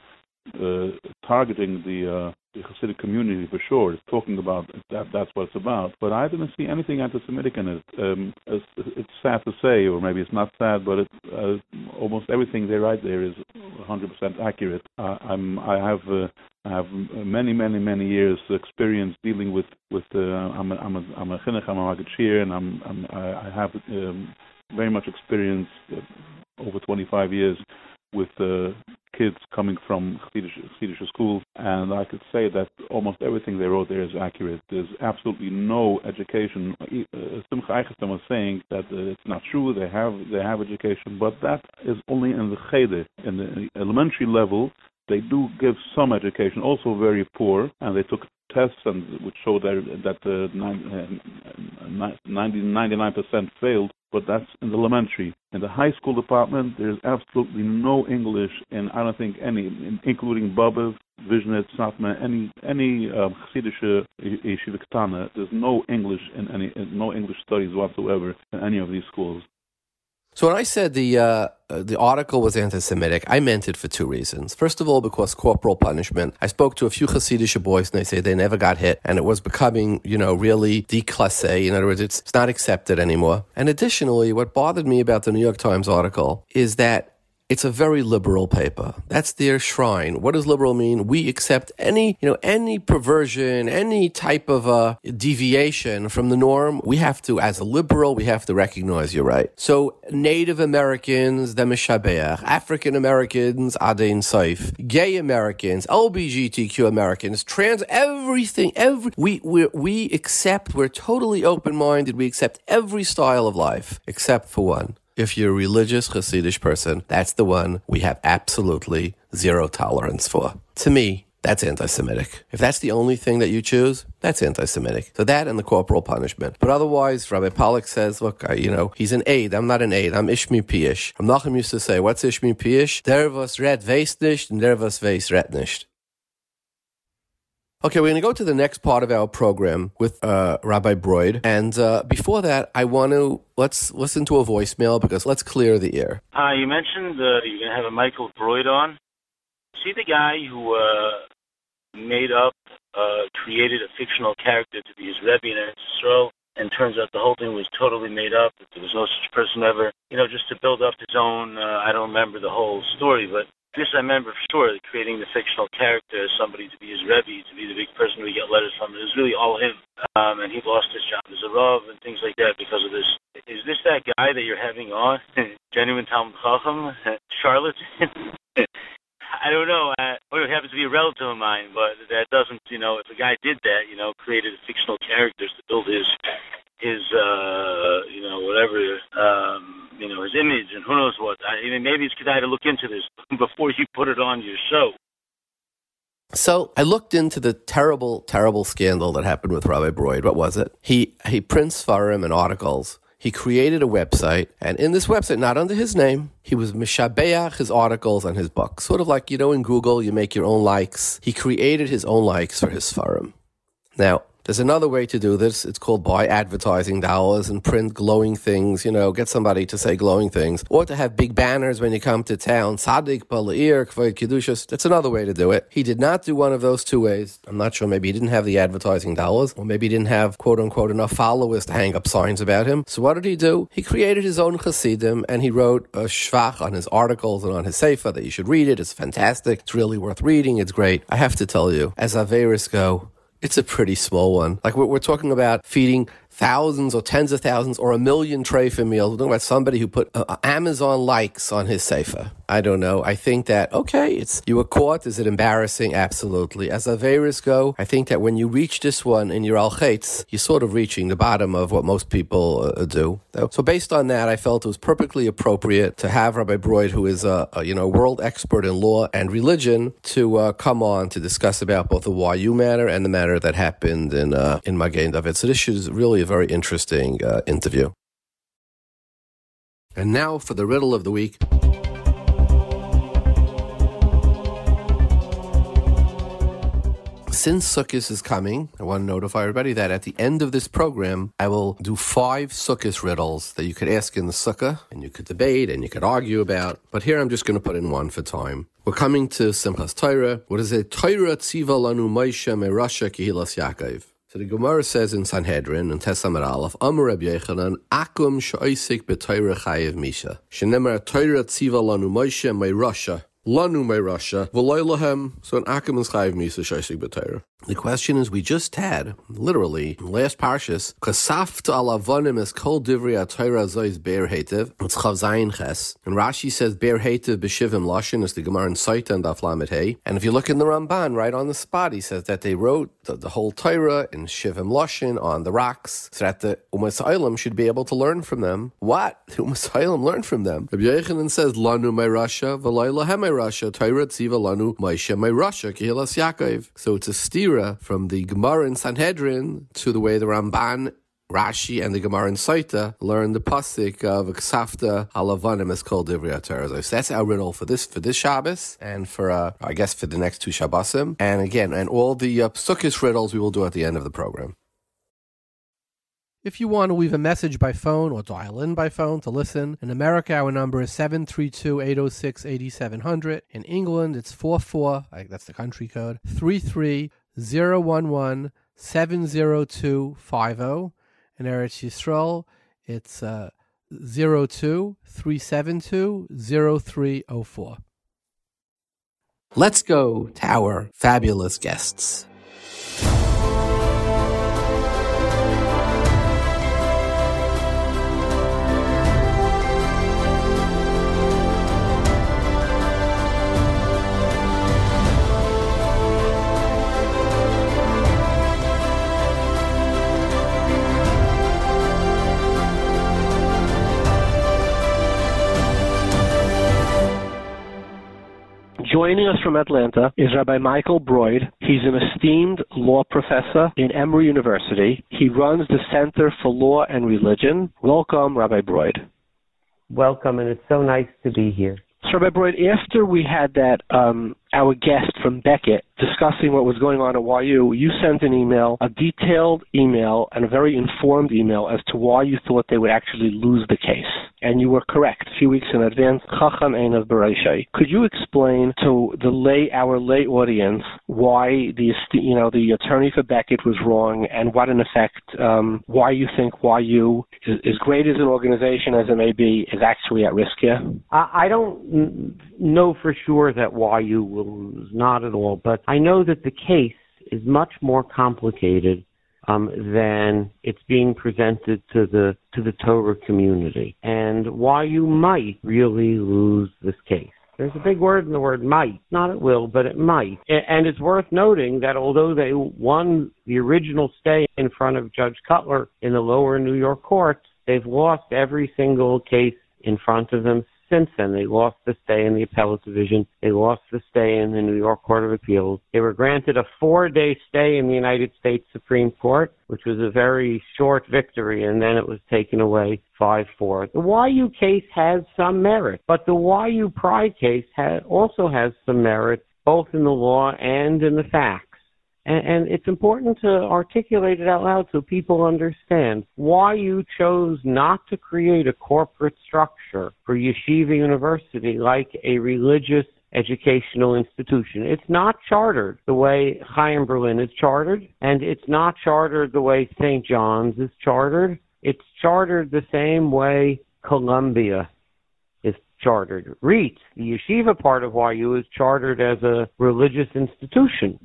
targeting the uh, the Hasidic community for sure. It's talking about that. That's what it's about. But I didn't see anything anti-Semitic in it. Um, it's, it's, sad to say, or maybe it's not sad, but it, uh, almost everything they write there is 100% accurate. Uh, I'm, I have uh, I have many, many, many years experience dealing with with. Uh, I'm a I'm a I'm a chinuch, I'm a magachir, and I'm, I'm I have um, very much experience uh, over 25 years with uh, kids coming from Hasidic schools, and I could say that almost everything they wrote there is accurate. There's absolutely no education. Uh, Simcha Eichenstein was saying that uh, it's not true. They have they have education, but that is only in the cheder, in the elementary level. They do give some education, also very poor, and they took tests and which showed that that uh, 90, 99% failed but that's in the elementary. In the high school department, there's absolutely no English, and I don't think any, including Baba, Vizhnitz, Satmar, any any um, Chassidische yeshiva There's no English in any, no English studies whatsoever in any of these schools. So when I said the uh, uh, the article was anti-Semitic, I meant it for two reasons. First of all, because corporal punishment. I spoke to a few Hasidic boys, and they say they never got hit, and it was becoming, you know, really déclassé. In other words, it's, it's not accepted anymore. And additionally, what bothered me about the New York Times article is that it's a very liberal paper. That's their shrine. What does liberal mean? We accept any, you know, any perversion, any type of uh, deviation from the norm. We have to, as a liberal, we have to recognize you're right. So Native Americans, the Mishabeach, African Americans, Adein Saif, gay Americans, LGBTQ Americans, trans, everything, every, we, we, we accept, we're totally open-minded. We accept every style of life except for one. If you're a religious Hasidic person, that's the one we have absolutely zero tolerance for. To me, that's anti Semitic. If that's the only thing that you choose, that's anti Semitic. So that and the corporal punishment. But otherwise, Rabbi Pollack says, look, I, you know, he's an aid. I'm not an aid. I'm Ishmi Piish. Nachum used to say, what's Ishmi Piish? Der was red veisnicht and der was weiß red nicht. Okay, we're going to go to the next part of our program with uh, Rabbi Broyde, and uh, before that, I want to let's listen to a voicemail because let's clear the air. Uh, you mentioned uh, you're going to have a Michael Broyde on. See the guy who uh, made up, uh, created a fictional character to be his Rebbe in Israel, and turns out the whole thing was totally made up. That there was no such person ever. You know, just to build up his own. I don't remember the whole story, but this I remember for sure, creating the fictional character as somebody to be his Rebbe, to be the big person we get letters from. It was really all him. Um, and he lost his job as a Rav and things like that because of this. Is this that guy that you're having on? Genuine Talmud Chacham? Charlotte? I don't know. Uh, or it happens to be a relative of mine, but that doesn't, you know, if a guy did that, you know, created fictional characters to build his his uh you know whatever um you know his image and who knows what I mean maybe it's good I had to look into this before you put it on your show so I looked into the terrible, terrible scandal that happened with Rabbi Broyde. What was it? He he prints Farim and articles. He created a website, and in this website, not under his name, he was mishabeach his articles and his books. Sort of like, you know, in Google, you make your own likes. He created his own likes for his Farim. Now, there's another way to do this. It's called buy advertising dollars and print glowing things, you know, get somebody to say glowing things, or to have big banners when you come to town. Sadik, Bala'ir, Kvoid Kedushas. That's another way to do it. He did not do one of those two ways. I'm not sure. Maybe he didn't have the advertising dollars, or maybe he didn't have, quote unquote, enough followers to hang up signs about him. So what did he do? He created his own Chassidim and he wrote a shvach on his articles and on his sefer that you should read it. It's fantastic. It's really worth reading. It's great. I have to tell you, as Averis go, it's a pretty small one. Like we're, we're talking about feeding thousands or tens of thousands or a million treifim meals. We're talking about somebody who put uh, Amazon likes on his sefer. I don't know. I think that, okay, it's you were caught. Is it embarrassing? Absolutely. As Averis go, I think that when you reach this one in your Al you're sort of reaching the bottom of what most people uh, do. So based on that, I felt it was perfectly appropriate to have Rabbi Broyde, who is a, a you know world expert in law and religion, to uh, come on to discuss about both the YU matter and the matter that happened in uh, in Magen David. So this is really a very interesting uh, interview. And now for the riddle of the week. Since Sukkot is coming, I want to notify everybody that at the end of this program, I will do five Sukkot riddles that you could ask in the Sukkah, and you could debate, and you could argue about. But here I'm just going to put in one for time. We're coming to Simchas Torah. What is it? Torah tziva lanu Moshe merasha kihilas Yaakov. So the Gemara says in Sanhedrin and Tesamar Aleph, Amar Reb Yechanan, Akum she'oisik b'Torah chayev misha. Shenemar Torah tziva lanu Moshe merasha. Lanu merasha. V'loy lahem. So an Akum is chayev misha she'oisik b'Torah. The question is, we just had, literally, last parshas, Kasafta alavonim is kol divri atayra zois bear hativ, it's chavzayin ches, and Rashi says bear hativ b'shivim lashin is the Gemara in Saita and Aflamet Hey, and if you look in the Ramban, right on the spot, he says that they wrote the, the whole Torah in shivim lashin on the rocks, so that the Umas should be able to learn from them. What? The Umas learn from them. Rabbi Yechanan says, Lanu my Rasha, v'lay lahem my Rasha, Torah tziva lanu Moshe my Rasha, kihilas Yaakov. So it's a steer from the Gemara in Sanhedrin to the way the Ramban Rashi and the Gemara in Saita learn the pasuk of Ksafta Alavanim is called Divrei Torah. So that's our riddle for this for this Shabbos and for uh, I guess for the next two Shabbosim. And again, and all the uh, Sukkot riddles we will do at the end of the program. If you want to leave a message by phone or dial in by phone to listen, in America our number is 732-806-8700. In England it's 44, that's the country code, 33 011 70250. In Eretz Yisrael, it's uh, 02 372 0304. Let's go to our fabulous guests. Joining us from Atlanta is Rabbi Michael Broyde. He's an esteemed law professor in Emory University. He runs the Center for Law and Religion. Welcome, Rabbi Broyde. Welcome, and it's so nice to be here. So, Rabbi Broyde, after we had that um, our guest from Becket discussing what was going on at YU, you sent an email, a detailed email, and a very informed email as to why you thought they would actually lose the case. And you were correct a few weeks in advance. Chacham of Bereshai. Could you explain to the lay our lay audience why the you know the attorney for Becket was wrong, and what in effect um, why you think YU, is, as great as an organization as it may be, is actually at risk here? I don't know for sure that YU not at all. But I know that the case is much more complicated um, than it's being presented to the to the Torah community, and why you might really lose this case. There's a big word in the word might. Not it will, but it might. And it's worth noting that although they won the original stay in front of Judge Kotler in the lower New York courts, they've lost every single case in front of them since then. They lost the stay in the appellate division. They lost the stay in the New York Court of Appeals. They were granted a four-day stay in the United States Supreme Court, which was a very short victory, and then it was taken away 5-4. The YU case has some merit, but the YU Pride case ha- also has some merit, both in the law and in the facts. And, and it's important to articulate it out loud so people understand why you chose not to create a corporate structure for Yeshiva University like a religious educational institution. It's not chartered the way Chaim Berlin is chartered, and it's not chartered the way St. John's is chartered. It's chartered the same way Columbia is chartered. RIETS, the yeshiva part of YU, is chartered as a religious institution.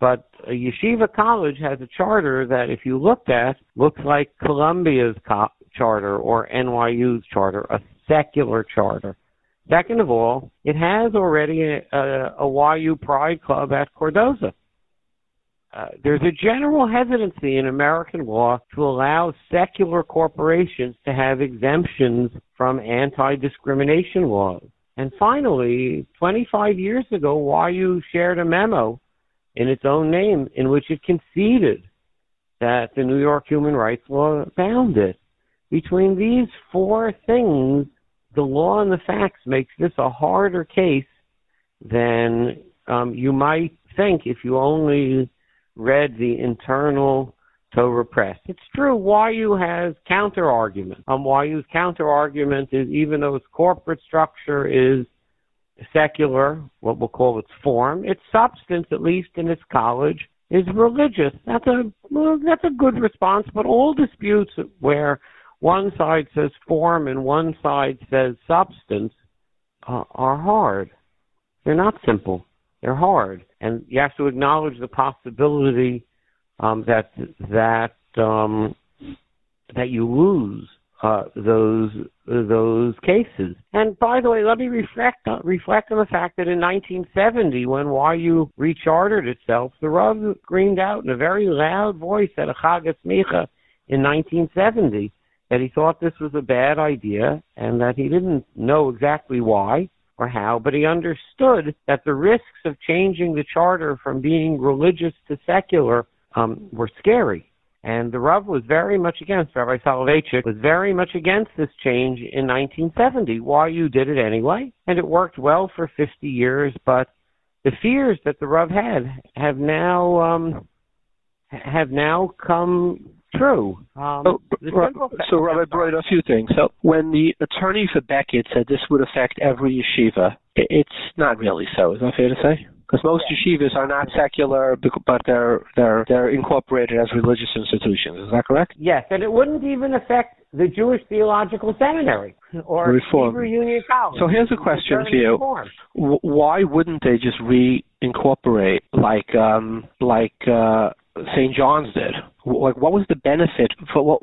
But a yeshiva college has a charter that, if you looked at, looks like Columbia's co- charter or NYU's charter, a secular charter. Second of all, it has already a, a, a YU Pride Club at Cardozo. Uh, there's a general hesitancy in American law to allow secular corporations to have exemptions from anti-discrimination laws. And finally, 25 years ago, YU shared a memo in its own name in which it conceded that the New York human rights law bound it. Between these four things, the law and the facts makes this a harder case than um, you might think if you only read the internal Torah press. It's true, YU has counter argument. Um, YU's counter argument is even though its corporate structure is secular, what we'll call its form, its substance, at least in its college, is religious. That's a well, that's a good response. But all disputes where one side says form and one side says substance uh, are hard. They're not simple. They're hard, and you have to acknowledge the possibility um, that that um, that you lose uh, those those cases. And by the way, let me reflect on, reflect on the fact that in 1970, when YU rechartered itself, the Rav screamed out in a very loud voice at a Chag Smicha in 1970 that he thought this was a bad idea and that he didn't know exactly why or how, but he understood that the risks of changing the charter from being religious to secular um, were scary. And the Rav was very much against, Rabbi Soloveitchik was very much against this change in 1970. YU did it anyway, and it worked well for 50 years, but the fears that the Rav had have now um, have now come true. Um, so, so Rabbi Broyde, a few things. So when the attorney for Becket said this would affect every yeshiva, it's not really so. Is that fair to say? Because most yeshivas are not secular, but they're they're they're incorporated as religious institutions. Is that correct? Yes, and it wouldn't even affect the Jewish Theological Seminary or Reform. Hebrew Union College. So here's a question for you: Why wouldn't they just reincorporate like um, like uh, St. John's did? Like, what was the benefit for what?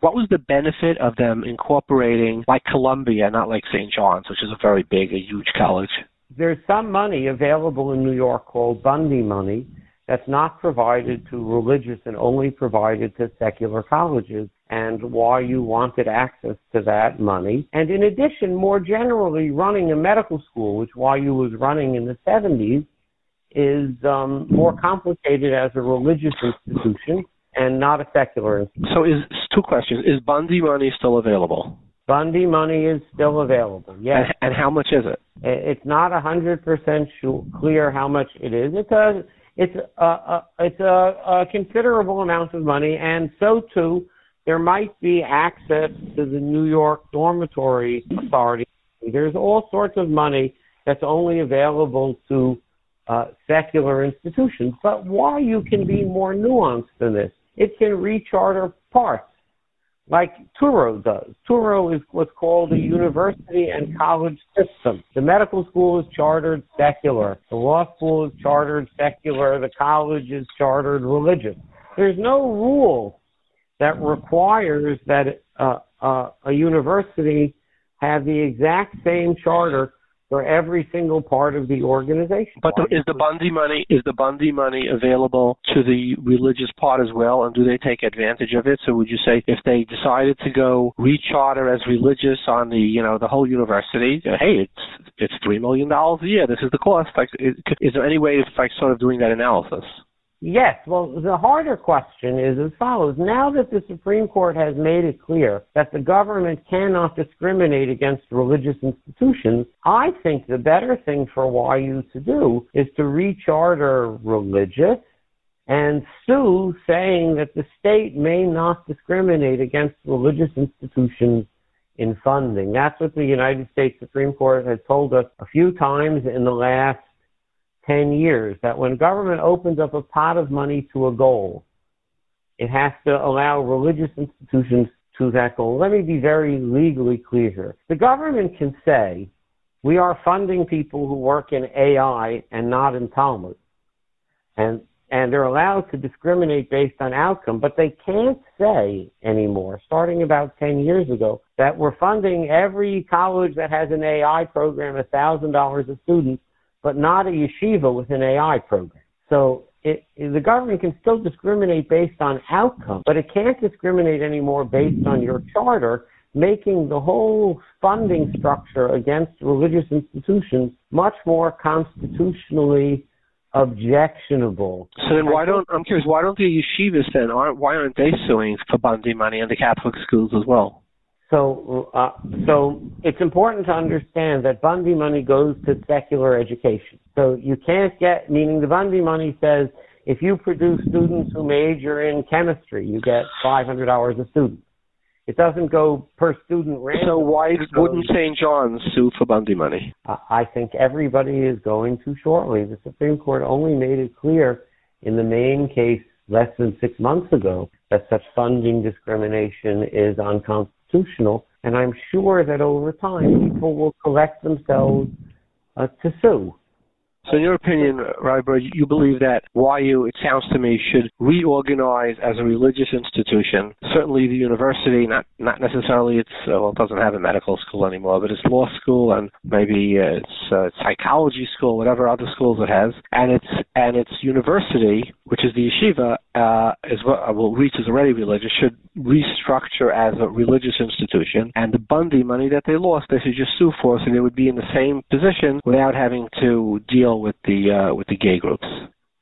What was the benefit of them incorporating like Columbia, not like St. John's, which is a very big, a huge college? There's some money available in New York called Bundy money that's not provided to religious and only provided to secular colleges and YU wanted access to that money. And in addition, more generally, running a medical school, which YU was running in the 70s, is um, more complicated as a religious institution and not a secular institution. So, is two questions: Is Bundy money still available? Bundy money is still available. Yes. And, and how much is it? It's not a hundred percent clear how much it is. It's a it's a, a it's a, a considerable amount of money, and so too there might be access to the New York Dormitory Authority. There's all sorts of money that's only available to uh, secular institutions. But YU can be more nuanced than this? It can recharter parts like Touro does. Touro is what's called a university and college system. The medical school is chartered secular. The law school is chartered secular. The college is chartered religious. There's no rule that requires that uh, uh, a university have the exact same charter for every single part of the organization. But the, is the Bundy money is the Bundy money available to the religious part as well, and do they take advantage of it? So would you say if they decided to go recharter as religious on the you know the whole university, hey, it's it's three million dollars a year. This is the cost. Like, is there any way of like sort of doing that analysis? Yes. Well, the harder question is as follows. Now that the Supreme Court has made it clear that the government cannot discriminate against religious institutions, I think the better thing for YU to do is to recharter religious and sue saying that the state may not discriminate against religious institutions in funding. That's what the United States Supreme Court has told us a few times in the last 10 years that when government opens up a pot of money to a goal, it has to allow religious institutions to that goal. Let me be very legally clear here. The government can say, we are funding people who work in AI and not in Talmud. And, and they're allowed to discriminate based on outcome, but they can't say anymore, starting about 10 years ago, that we're funding every college that has an AI program $1,000 a student but not a yeshiva with an AI program. So it, the government can still discriminate based on outcome, but it can't discriminate anymore based on your charter, making the whole funding structure against religious institutions much more constitutionally objectionable. So then, why don't I'm curious? Why don't the yeshivas then aren't why aren't they suing for bundy money and the Catholic schools as well? So, uh, so it's important to understand that Bundy money goes to secular education. So you can't get, meaning the Bundy money says if you produce students who major in chemistry, you get $500 a student. It doesn't go per student random. So why wouldn't St. John's sue for Bundy money? I think everybody is going to shortly. The Supreme Court only made it clear in the Maine case less than six months ago that such funding discrimination is unconstitutional. And I'm sure that over time people will collect themselves uh, to sue. So, in your opinion, Rabbi, you believe that YU, it sounds to me, should reorganize as a religious institution. Certainly, the university, not not necessarily it's uh, well, it doesn't have a medical school anymore, but it's law school and maybe uh, it's uh, psychology school, whatever other schools it has, and it's and its university, which is the yeshiva, uh, is what uh, well, reach is already religious, should restructure as a religious institution, and the Bundy money that they lost, they should just sue for, so they would be in the same position without having to deal with the uh, with the gay groups.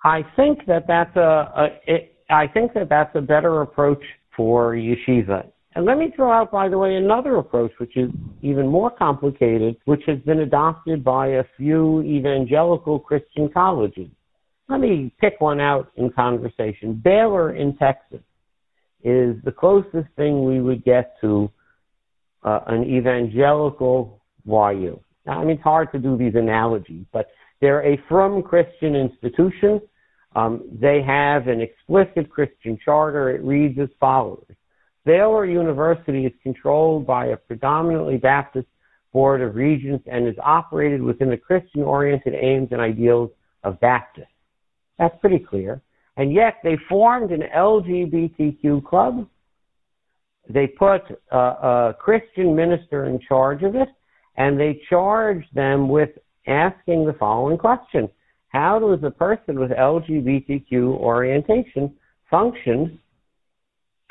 I think that that's a, a it, I think that that's a better approach for yeshiva. And let me throw out, by the way, another approach which is even more complicated, which has been adopted by a few evangelical Christian colleges. Let me pick one out in conversation. Baylor in Texas is the closest thing we would get to uh, an evangelical YU. I mean, it's hard to do these analogies, but they're a from Christian institution. Um, they have an explicit Christian charter. It reads as follows. Baylor University is controlled by a predominantly Baptist Board of Regents and is operated within the Christian-oriented aims and ideals of Baptists. That's pretty clear. And yet they formed an LGBTQ club. They put a, a Christian minister in charge of it, and they charged them with asking the following question. How does a person with LGBTQ orientation function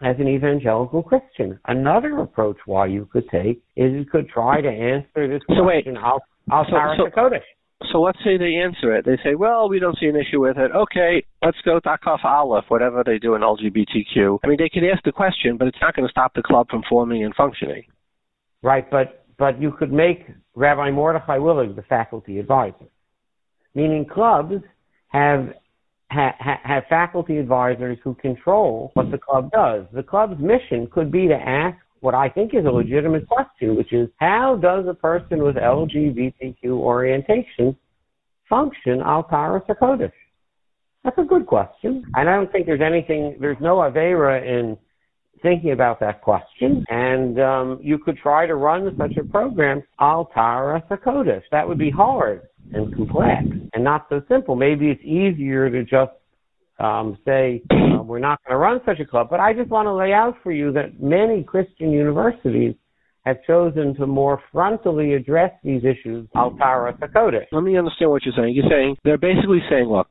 as an evangelical Christian? Another approach YU could take is you could try to answer this question. So wait, I'll, I'll so, so. So let's say they answer it. They say, well, we don't see an issue with it. Okay, let's go Takaf Aleph, whatever they do in LGBTQ. I mean, they could ask the question, but it's not going to stop the club from forming and functioning. Right, but but you could make Rabbi Mordechai Willig the faculty advisor, meaning clubs have ha, have faculty advisors who control what the club does. The club's mission could be to ask what I think is a legitimate question, which is how does a person with LGBTQ orientation function al Taras HaKodesh? That's a good question. And I don't think there's anything, there's no Avera in thinking about that question. And um, you could try to run such a program al Taras HaKodesh. That would be hard and complex and not so simple. Maybe it's easier to just um, say uh, we're not going to run such a club. But I just want to lay out for you that many Christian universities have chosen to more frontally address these issues al Taras HaKodesh. Let me understand what you're saying. You're saying they're basically saying, look,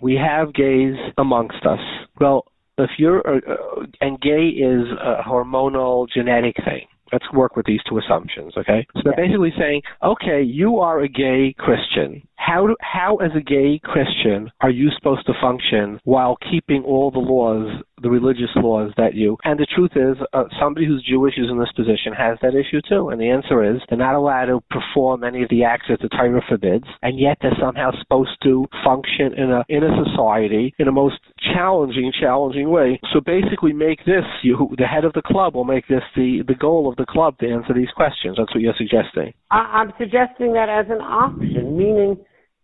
we have gays amongst us. Well, if you're uh, uh and gay is a hormonal genetic thing. Let's work with these two assumptions, okay? So they're basically saying, okay, you are a gay Christian how do, how as a gay Christian are you supposed to function while keeping all the laws, the religious laws that you? And the truth is, uh, somebody who's Jewish is in this position has that issue too. And the answer is they're not allowed to perform any of the acts that the Torah forbids, and yet they're somehow supposed to function in a in a society in a most challenging, challenging way. So basically, make this you the head of the club will make this the the goal of the club to answer these questions. That's what you're suggesting. I'm suggesting that as an option, meaning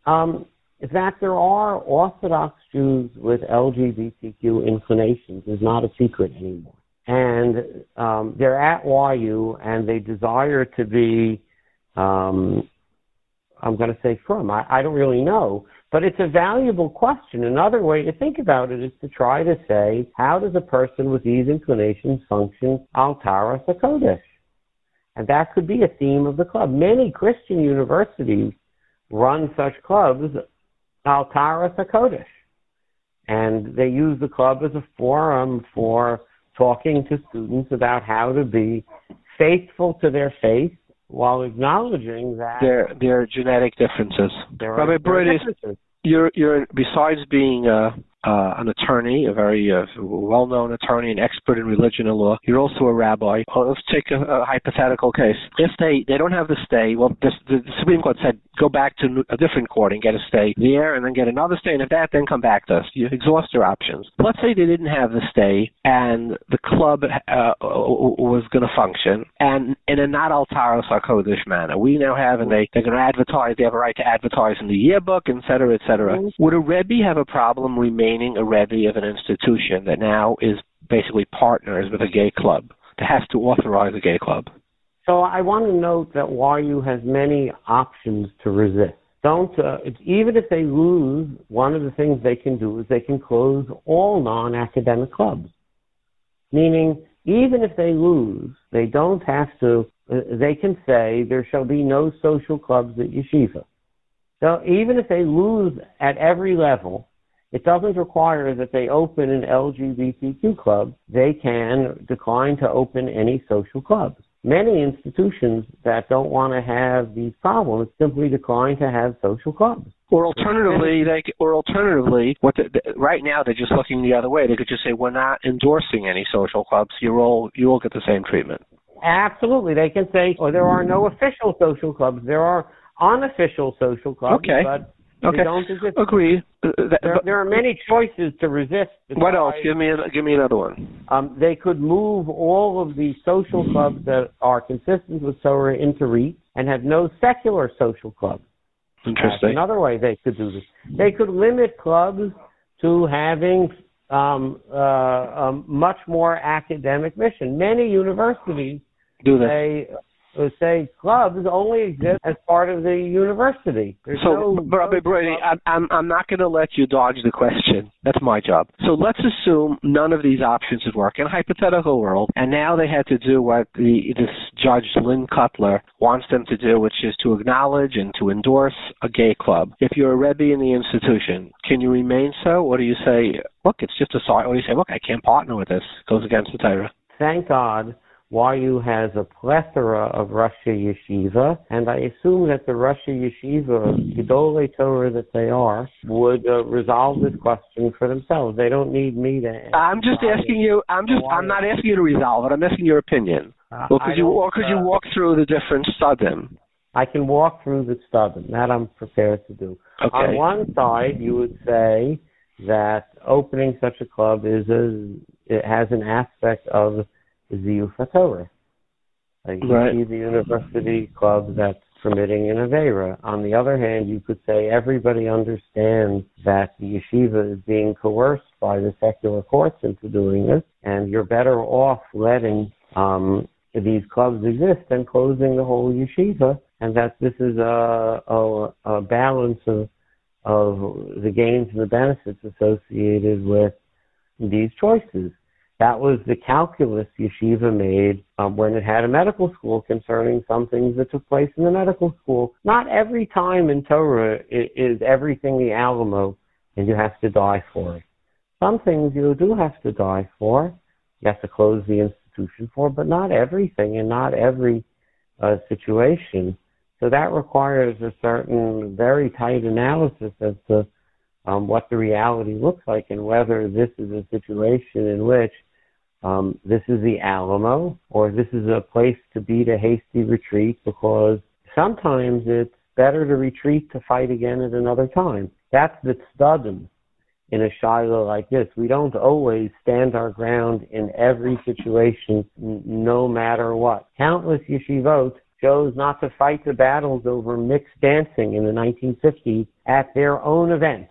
um, that there are Orthodox Jews with LGBTQ inclinations is not a secret anymore. And um, they're at YU and they desire to be, um, I'm going to say from. I, I don't really know. But it's a valuable question. Another way to think about it is to try to say, how does a person with these inclinations function al Taras HaKodesh? And that could be a theme of the club. Many Christian universities run such clubs al Taras HaKodesh. And they use the club as a forum for talking to students about how to be faithful to their faith while acknowledging that their their genetic differences. There Rabbi are differences. you're you're besides being uh, uh, an attorney, a very uh, well-known attorney, an expert in religion and law. You're also a rabbi. Well, let's take a, a, hypothetical case. If they they don't have the stay, well, this, the, the Supreme Court said go back to a different court and get a stay there, and then get another stay, and if that, then come back to us. You exhaust your options. Let's say they didn't have the stay, and the club uh, was going to function, and in a not altaros sarkodish manner. We now have, and they they're going to advertise. They have a right to advertise in the yearbook, et cetera, et cetera. Mm-hmm. Would a rebbe have a problem remaining a rebbe of an institution that now is basically partners with a gay club that has to authorize a gay club? So I want to note that YU has many options to resist. Don't uh, even if they lose, one of the things they can do is they can close all non-academic clubs. Meaning, even if they lose, they don't have to. Uh, they can say there shall be no social clubs at yeshiva. So even if they lose at every level, it doesn't require that they open an LGBTQ club. They can decline to open any social clubs. Many institutions that don't want to have these problems simply decline to have social clubs. Or alternatively, they or alternatively, what the, the, right now they're just looking the other way. They could just say we're not endorsing any social clubs. You all you all get the same treatment. Absolutely, they can say, "Oh, there are no official social clubs. There are unofficial social clubs." Okay. But Okay. Agree. Uh, there, there, are many choices to resist. What else? Give me give me another one. Um, they could move all of the social clubs that are consistent with Torah into RIETS and have no secular social clubs. Interesting. That's another way they could do this. They could limit clubs to having um, uh, a much more academic mission. Many universities do that. They, say clubs only exist as part of the university. There's so, no, Brady, I'm I'm not going to let you dodge the question. That's my job. So let's assume none of these options would work in a hypothetical world, and now they had to do what the this Judge Lynn Kotler wants them to do, which is to acknowledge and to endorse a gay club. If you're a rebbe in the institution, can you remain so, or do you say, look, it's just a side, or do you say, look, I can't partner with this? It goes against the Torah. Thank God YU has a plethora of Rosh Yeshiva, and I assume that the Rosh Yeshiva, Gedolei Torah that they are, would uh, resolve this question for themselves. They don't need me to. I'm just asking you. I'm just. I'm not asking you to resolve it. I'm asking your opinion. Uh, well, could you, or could uh, you walk through the different studim? I can walk through the studim. That I'm prepared to do. Okay. On one side, you would say that opening such a club is a it has an aspect of Ziyuf HaTorah. Like you right. see the university club that's permitting an Avera. On the other hand, you could say everybody understands that the yeshiva is being coerced by the secular courts into doing this, and you're better off letting um, these clubs exist than closing the whole yeshiva, and that this is a, a, a balance of of the gains and the benefits associated with these choices. That was the calculus yeshiva made um, when it had a medical school concerning some things that took place in the medical school. Not every time in Torah is everything the Alamo and you have to die for it. Some things you do have to die for. You have to close the institution for, but not everything and not every uh, situation. So that requires a certain very tight analysis as to um, what the reality looks like and whether this is a situation in which um, this is the Alamo, or this is a place to beat a hasty retreat because sometimes it's better to retreat to fight again at another time. That's the tzaddim in a shiloh like this. We don't always stand our ground in every situation, no matter what. Countless yeshivot chose not to fight the battles over mixed dancing in the 1950s at their own events.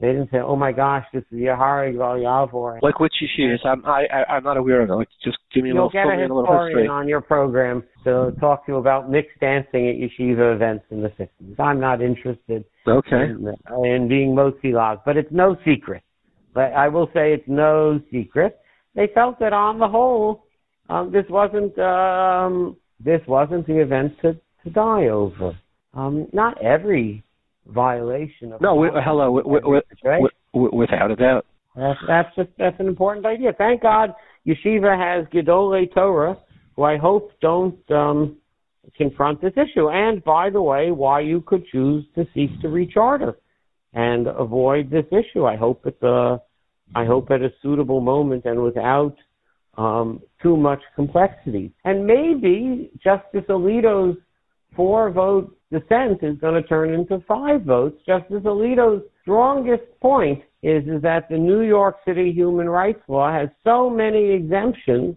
They didn't say, "Oh my gosh, this is Yahari Yavor." Like which yeshivas? I'm I, I am not aware of it. Like just give me a You'll little. get a historian on your program to talk to you about mixed dancing at yeshiva events in the 50s. I'm not interested. Okay. In, in being motzi log, but it's no secret. But I will say it's no secret. They felt that on the whole, um, this wasn't um, this wasn't the event to to die over. Um, not every violation of. No, we, hello, we, we, without a doubt. That's that's a, that's an important idea. Thank God, Yeshiva has Gedolei Torah, who I hope don't um, confront this issue. And by the way, YU could choose to cease to recharter and avoid this issue. I hope at the, I hope at a suitable moment and without um, too much complexity. And maybe Justice Alito's four vote dissent is going to turn into five votes. Justice Alito's strongest point is, is that the New York City human rights law has so many exemptions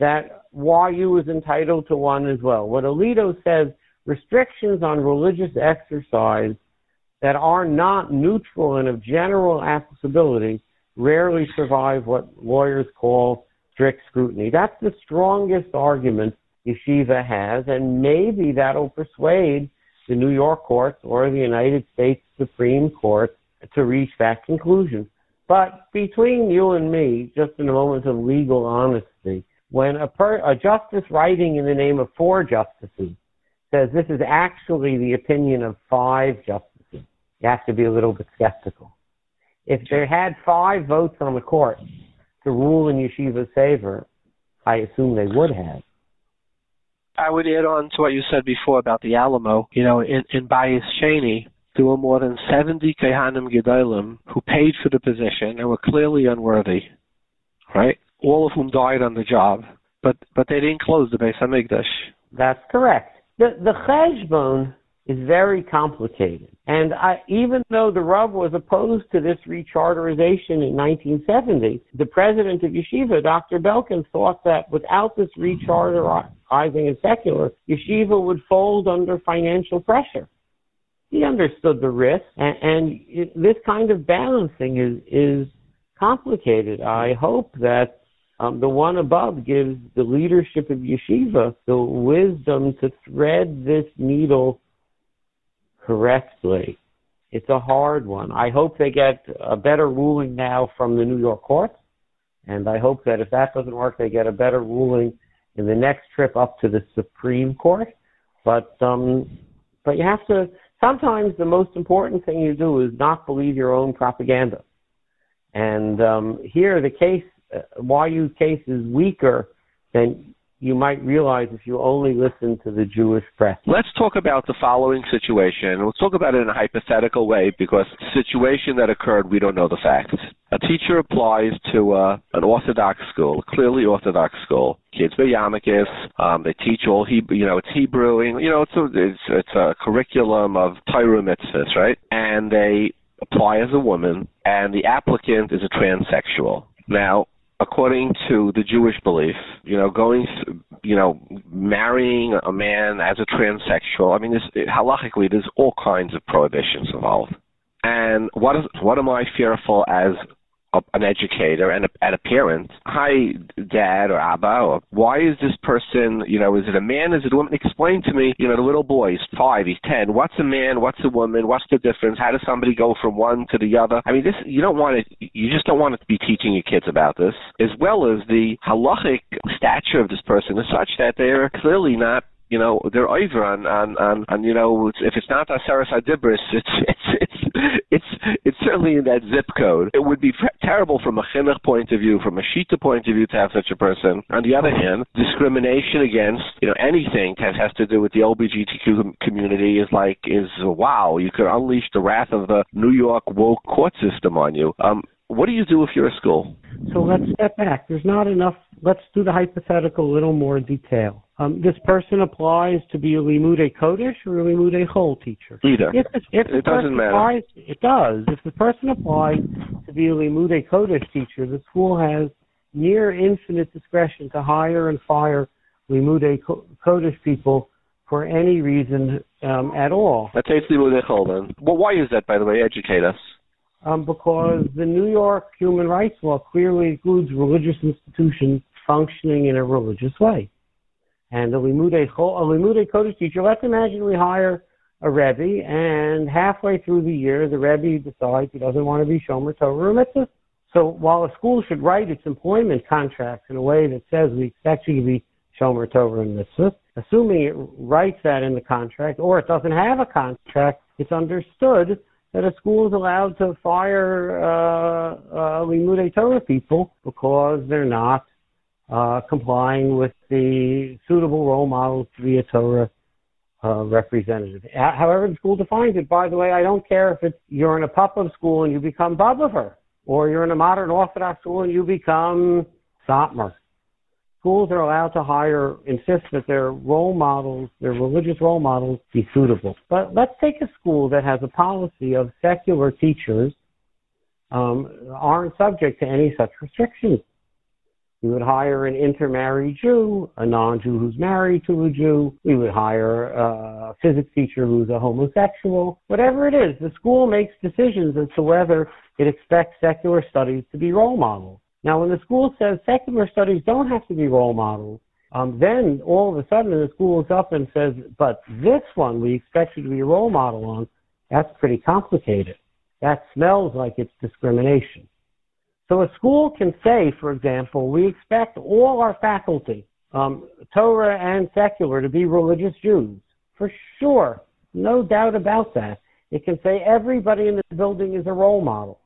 that YU is entitled to one as well. What Alito says, restrictions on religious exercise that are not neutral and of general applicability rarely survive what lawyers call strict scrutiny. That's the strongest argument yeshiva has, and maybe that'll persuade the New York courts or the United States Supreme Court to reach that conclusion. But between you and me, just in a moment of legal honesty, when a, per, a justice writing in the name of four justices says this is actually the opinion of five justices, you have to be a little bit skeptical. If they had five votes on the court to rule in Yeshiva's favor, I assume they would have. I would add on to what you said before about the Alamo. You know, in, in Bayis Cheney, there were more than 70 Kehanim Gedolim who paid for the position and were clearly unworthy, right? All of whom died on the job, but but they didn't close the Beis Hamikdash. That's correct. The the cheshbon is very complicated. And I, even though the Rav was opposed to this recharterization in 1970, the president of Yeshiva, Dr. Belkin, thought that without this recharterizing and secular, Yeshiva would fold under financial pressure. He understood the risk, and, and it, this kind of balancing is is complicated. I hope that um, the one above gives the leadership of yeshiva the wisdom to thread this needle correctly. It's a hard one. I hope they get a better ruling now from the New York courts, and I hope that if that doesn't work, they get a better ruling in the next trip up to the Supreme Court. But um, but you have to. Sometimes the most important thing you do is not believe your own propaganda. And um, here, the case, uh, YU case is weaker than you might realize if you only listen to the Jewish press. Let's talk about the following situation. Let's talk about it in a hypothetical way because the situation that occurred, we don't know the facts. A teacher applies to uh, an Orthodox school, a clearly Orthodox school. Kids by yarmulkes. Um, they teach all Hebrew. You know, it's Hebrewing. You know, it's a, it's, it's a curriculum of Torah mitzvahs, right? And they apply as a woman, and the applicant is a transsexual. Now, according to the Jewish belief, you know, going, you know, marrying a man as a transsexual. I mean, this, halachically, there's all kinds of prohibitions involved. And what is what am I fearful as an educator and a, and a parent, hi, dad or abba, or why is this person, you know, is it a man, is it a woman? Explain to me, you know, the little boy is five, he's ten. What's a man? What's a woman? What's the difference? How does somebody go from one to the other? I mean, this you don't want to, you just don't want to be teaching your kids about this, as well as the halachic stature of this person is such that they are clearly not you know they're over on and, and, on you know if it's not Aseres Adibris, it's it's it's it's it's certainly in that zip code. It would be terrible from a chinuch point of view, from a shita point of view, to have such a person. On the other hand, discrimination against you know anything that has to do with the LGBTQ community is like is wow. You could unleash the wrath of the New York woke court system on you. Um, what do you do if you're a school? So let's step back. There's not enough. Let's do the hypothetical a little more detail. Um, this person applies to be a limude kodesh or a limude chol teacher. Either. If, if it doesn't matter. Applies, it does. If the person applies to be a limude kodesh teacher, the school has near infinite discretion to hire and fire limude kodesh people for any reason um, at all. Let's say it's limude chol then. Well, why is that, by the way? Educate us. Um, because the New York human rights law clearly includes religious institutions functioning in a religious way. And a limude, a limude kodesh teacher, let's imagine we hire a Rebbe, and halfway through the year, the Rebbe decides he doesn't want to be Shomer Torah or Mitzvah. So while a school should write its employment contracts in a way that says we expect you to be Shomer Torah and Mitzvah, assuming it writes that in the contract, or it doesn't have a contract, it's understood that a school is allowed to fire uh, uh, Limude Torah people because they're not uh, complying with the suitable role models to be a Torah uh, representative. However, the school defines it. By the way, I don't care if it's you're in a Popov school and you become Bobover, or you're in a modern Orthodox school and you become Satmar. Schools are allowed to hire, insist that their role models, their religious role models, be suitable. But let's take a school that has a policy of secular teachers um, aren't subject to any such restrictions. We would hire an intermarried Jew, a non-Jew who's married to a Jew. We would hire a physics teacher who's a homosexual. Whatever it is, the school makes decisions as to whether it expects secular studies to be role models. Now, when the school says secular studies don't have to be role models, um, then all of a sudden the school is up and says, but this one we expect you to be a role model on. That's pretty complicated. That smells like it's discrimination. So a school can say, for example, we expect all our faculty, um, Torah and secular, to be religious Jews. For sure. No doubt about that. It can say everybody in the building is a role model.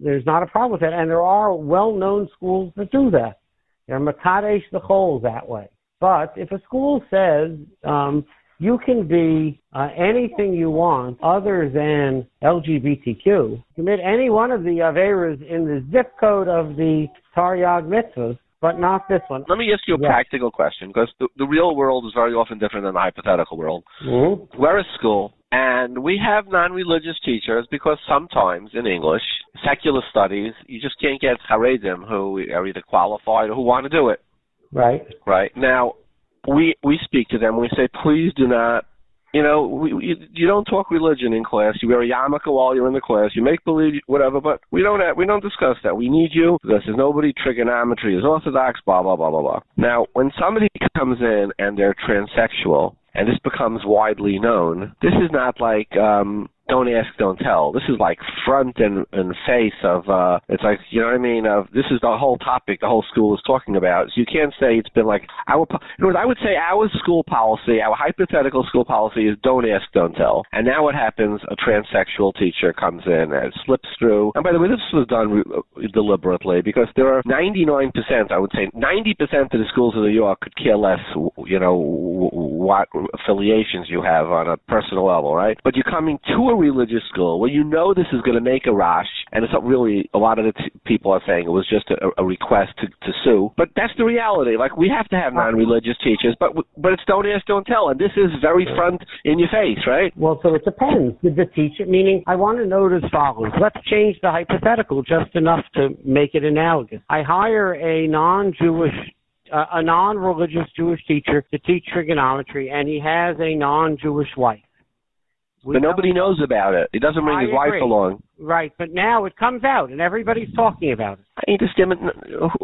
There's not a problem with that. And there are well-known schools that do that. They're Makadesh the whole that way. But if a school says, um, you can be uh, anything you want other than LGBTQ. Commit any one of the Averas in the zip code of the Taryag mitzvahs, but not this one. Let me ask you a yes. practical question, because the, the, real world is very often different than the hypothetical world. Mm-hmm. We're a school, and we have non-religious teachers because sometimes in English, secular studies, you just can't get Haredim who are either qualified or who want to do it. Right. Right. Now, we we speak to them. We say, please do not. You know, we, you, you don't talk religion in class. You wear a yarmulke while you're in the class. You make believe whatever, but we don't have, we don't discuss that. We need you because there's nobody trigonometry is orthodox. Blah blah blah blah blah. Now, when somebody comes in and they're transsexual, and this becomes widely known, this is not like um, don't ask, don't tell. This is like front and, and face of, uh, it's like, you know what I mean? Of this is the whole topic the whole school is talking about. So you can't say it's been like, our, in words, I would say our school policy, our hypothetical school policy is don't ask, don't tell. And now what happens? A transsexual teacher comes in and slips through. And by the way, this was done re- deliberately because there are 99%, I would say 90% of the schools in New York could care less, you know, what affiliations you have on a personal level, right? But you're coming to a religious school where you know this is going to make a rash, and it's not really a lot of the t- people are saying it was just a, a request to, to sue, but that's the reality. Like we have to have non-religious teachers, but but it's don't ask, don't tell, and this is very front in your face, right? Well, so it depends. Did the teacher, meaning I want to note as follows. Let's change the hypothetical just enough to make it analogous. I hire a non-Jewish uh, a non-religious Jewish teacher to teach trigonometry, and he has a non-Jewish wife. We but nobody knows about it. He doesn't bring I his agree. wife along. Right, but now it comes out and everybody's talking about it. I understand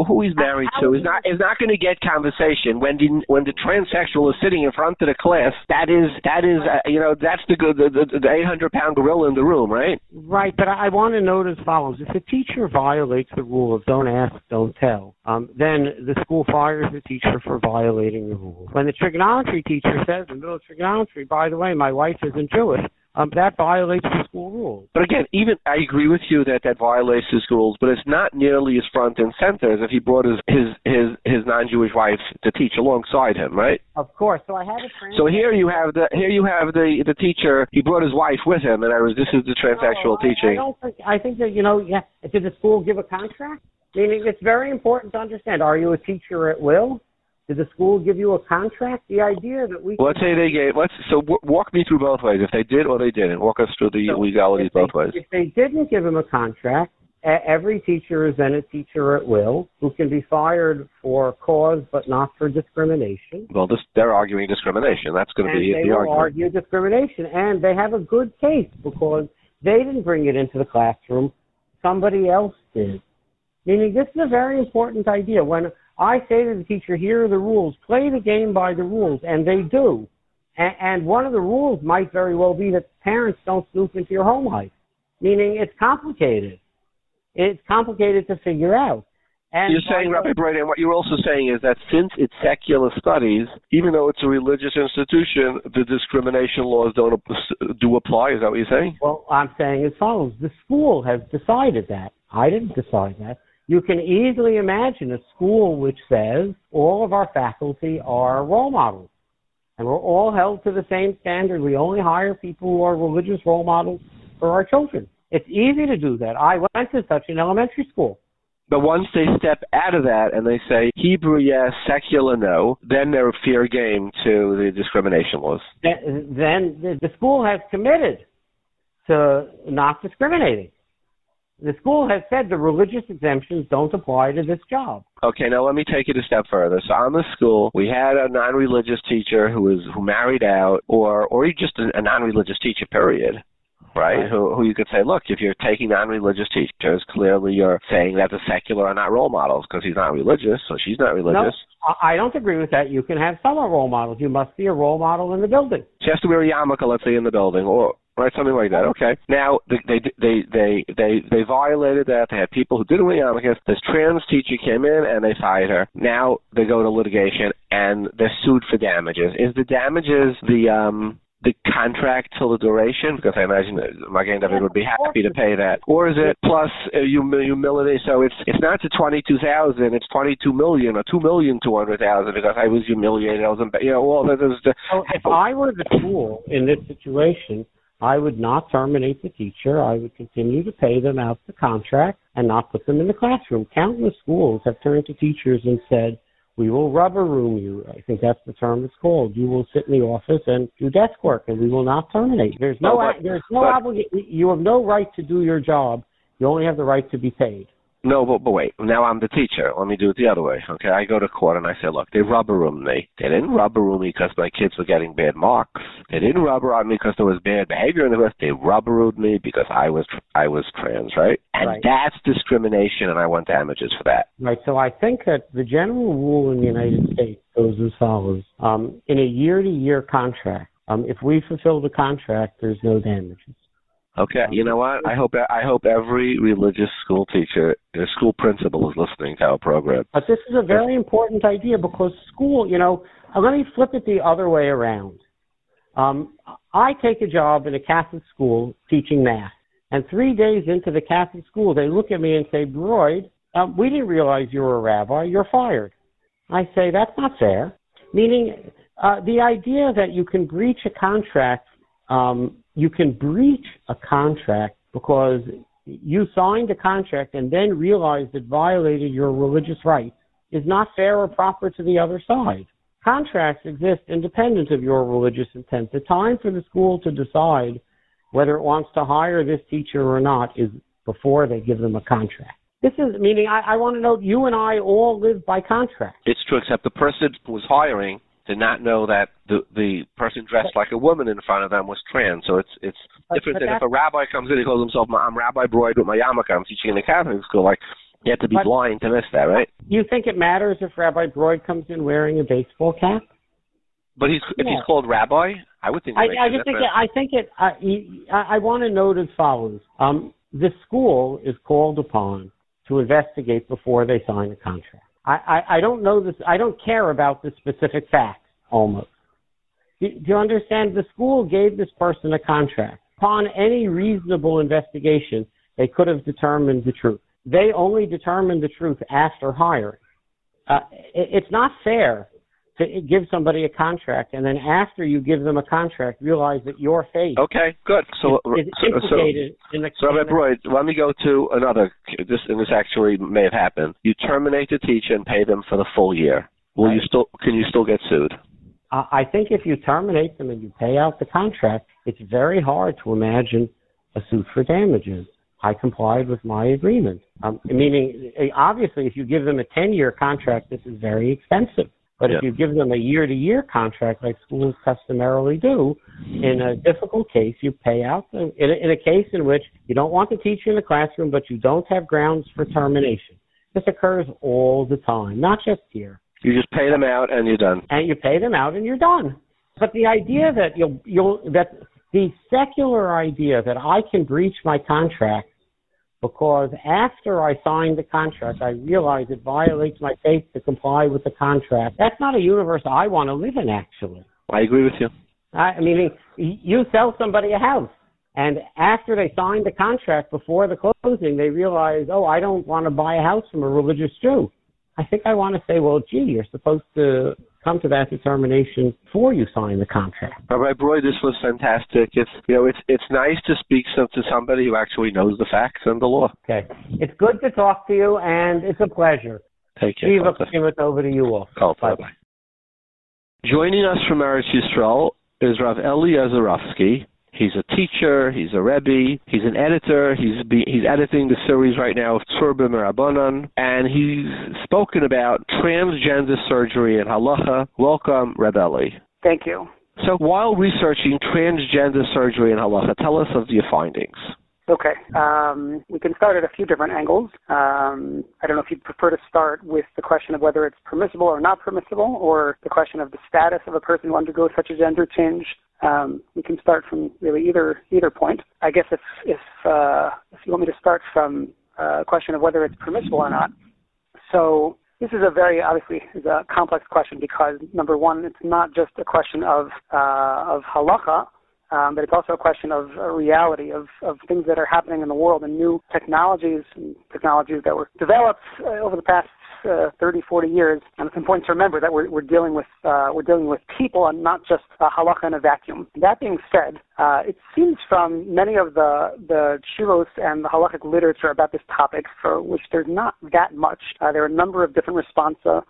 who he's married to is not is not going to get conversation when the when the transsexual is sitting in front of the class. That is that is uh, you know that's the the the, the 800 pound gorilla in the room, right? Right, but I want to note as follows: if a teacher violates the rule of don't ask, don't tell, um, then the school fires the teacher for violating the rule. When the trigonometry teacher says in the middle of trigonometry, by the way, my wife isn't Jewish, um, that violates the school rules. But again, even I agree with you that that violates the school rules, but it's not nearly as front and center as if he brought his his his, his non-Jewish wife to teach alongside him, right? Of course. So I have a. So here you have the here you have the the teacher. He brought his wife with him, and I was this is the transsexual no, teaching. I, I don't think I think that you know yeah. Did the school give a contract? Meaning, it's very important to understand. Are you a teacher at will? Did the school give you a contract? The idea that we let's say they gave. Let's so w- walk me through both ways. If they did or they didn't, walk us through the so legalities both they, ways. If they didn't give him a contract, every teacher is then a teacher at will who can be fired for cause but not for discrimination. Well, this, they're arguing discrimination. That's going to and be they the will argument. argue discrimination, and they have a good case because they didn't bring it into the classroom; somebody else did. Meaning, this is a very important idea. When I say to the teacher, here are the rules, play the game by the rules, and they do. And, and one of the rules might very well be that parents don't snoop into your home life, meaning it's complicated. It's complicated to figure out. And you're saying, Rabbi Broyde, and what you're also saying is that since it's secular studies, even though it's a religious institution, the discrimination laws don't do apply. Is that what you're saying? Well, I'm saying as follows: the school has decided that. I didn't decide that. You can easily imagine a school which says all of our faculty are role models. and we're all held to the same standard. We only hire people who are religious role models for our children. It's easy to do that. I went to such an elementary school. But once they step out of that and they say Hebrew yes, secular no, then they're fair game to the discrimination laws. Then the school has committed to not discriminating. The school has said the religious exemptions don't apply to this job. Okay, now let me take it a step further. So on the school, we had a non-religious teacher who was who married out, or or just a, a non-religious teacher, period right? Who, who you could say, look, if you're taking non-religious teachers, clearly you're saying that the secular are not role models because he's not religious, so she's not religious. No, I don't agree with that. You can have some role models. You must be a role model in the building. She has to wear a yarmulke, let's say, in the building, or right, something like that. Okay. Now they they they they they, they violated that. They had people who didn't wear yarmulkes. This trans teacher came in and they fired her. Now they go to litigation and they're sued for damages. Is the damages the um the contract till the duration? Because I imagine Magen David would be happy to pay that. Or is it plus uh, humility? So it's it's not to twenty two thousand, it's twenty two million or two million two hundred thousand because I was humiliated. I was, you know, all that is. The, so if I were the school in this situation, I would not terminate the teacher. I would continue to pay them out the contract and not put them in the classroom. Countless schools have turned to teachers and said we will rubber room you. I think that's the term it's called. You will sit in the office and do desk work, and we will not terminate. There's no, but, there's no obligation. You have no right to do your job. You only have the right to be paid. No, but, but wait. Now I'm the teacher. Let me do it the other way. Okay, I go to court and I say, look, they rubber roomed me. They didn't rubber room me because my kids were getting bad marks. They didn't rubber on me because there was bad behavior in the class. They rubber roomed me because I was I was trans, right? And right. that's discrimination, and I want damages for that. Right. So I think that the general rule in the United States goes as follows: um, in a year-to-year contract, um, if we fulfill the contract, there's no damages. Okay, you know what? I hope I hope every religious school teacher, a school principal, is listening to our program. But this is a very important idea because school, you know, uh, let me flip it the other way around. Um, I take a job in a Catholic school teaching math, and three days into the Catholic school, they look at me and say, "Broyde, um, we didn't realize you were a rabbi. You're fired." I say that's not fair. Meaning, uh, the idea that you can breach a contract um, you can breach a contract because you signed a contract and then realized it violated your religious rights is not fair or proper to the other side. Contracts exist independent of your religious intent. The time for the school to decide whether it wants to hire this teacher or not is before they give them a contract. This is meaning I, I want to know you and I all live by contract. It's true, except the person who was hiring did not know that the the person dressed like a woman in front of them was trans. So it's it's but, different but than if a rabbi comes in and calls himself I'm Rabbi Broyde with my yarmulke. I'm teaching in a Catholic school. Like you have to be but, blind to miss that, right? You think it matters if Rabbi Broyde comes in wearing a baseball cap? But he's if he's called rabbi, I would think. I, I just think it, I think it. I, I, I want to note as follows: um, the school is called upon to investigate before they sign a contract. I, I, I don't know this. I don't care about the specific facts. Almost. Do, do you understand? The school gave this person a contract. Upon any reasonable investigation, they could have determined the truth. They only determined the truth after hiring. Uh, it, it's not fair to give somebody a contract and then after you give them a contract, realize that your fate Okay, good. So, is, is so, so, implicated in the. so Rabbi Broyde, let me go to another. This and this actually may have happened. You terminate the teacher and pay them for the full year. Will you still? Can you still get sued? I I think if you terminate them and you pay out the contract, it's very hard to imagine a suit for damages. I complied with my agreement. Um, meaning, eh, obviously, if you give them a 10-year contract, this is very expensive. But if you give them a year-to-year contract, like schools customarily do, in a difficult case, you pay out. The, in, a, in a case in which you don't want the teacher in the classroom, but you don't have grounds for termination. This occurs all the time, not just here You just pay them out and you're done. and you pay them out and you're done. But the idea that you'll you'll that the secular idea that I can breach my contract because after I signed the contract I realize it violates my faith to comply with the contract. That's not a universe I want to live in actually. I agree with you. I mean, you sell somebody a house, and after they signed the contract before the closing, they realize, oh, I don't want to buy a house from a religious Jew. I think I want to say, well, gee, you're supposed to come to that determination before you sign the contract. Rabbi Broyde, this was fantastic. It's you know it's it's nice to speak some, to somebody who actually knows the facts and the law. Okay, it's good to talk to you, and it's a pleasure. Take care. Shiva, give it over to you all. Bye bye. Joining us from Eretz Yisrael is Rav Eli Ozarowski. He's a teacher, he's a Rebbe, he's an editor, he's be, he's editing the series right now of Tzurba M'Rabanan, and he's spoken about transgender surgery and halacha. Welcome, Reb Eli. Thank you. So while researching transgender surgery and halacha, tell us of your findings. Okay. Um, we can start at a few different angles. Um, I don't know if you'd prefer to start with the question of whether it's permissible or not permissible, or the question of the status of a person who undergoes such a gender change. Um, we can start from really either either point. I guess if if uh, if you want me to start from uh, a question of whether it's permissible or not. So this is a very obviously is a complex question because number one, it's not just a question of uh, of halacha um, but it's also a question of a reality of, of things that are happening in the world and new technologies and technologies that were developed uh, over the past uh, 30, 40 years. And it's important to remember that we're, we're dealing with uh, we're dealing with people and not just uh, halacha in a vacuum. That being said, uh, it seems from many of the the shuvos and the halachic literature about this topic, for which there's not that much. Uh, there are a number of different responsa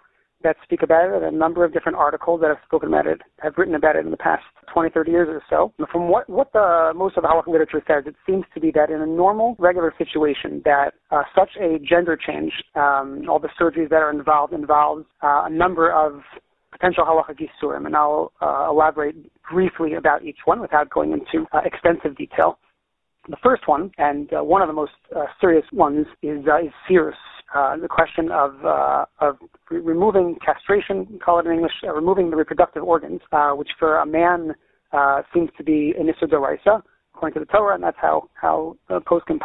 that speak about it, a number of different articles that have spoken about it, have written about it in the past 20, 30 years or so. From what, what the most of the halachic literature says, it seems to be that in a normal, regular situation, that uh, such a gender change, um, all the surgeries that are involved, involves uh, a number of potential halachic isurim, and I'll uh, elaborate briefly about each one without going into uh, extensive detail. The first one, and uh, one of the most uh, serious ones, is uh, is uh, the question of uh, of re- removing castration, call it in English, removing the reproductive organs, uh, which for a man uh, seems to be an d'oraisa, according to the Torah, and that's how how uh, poskim.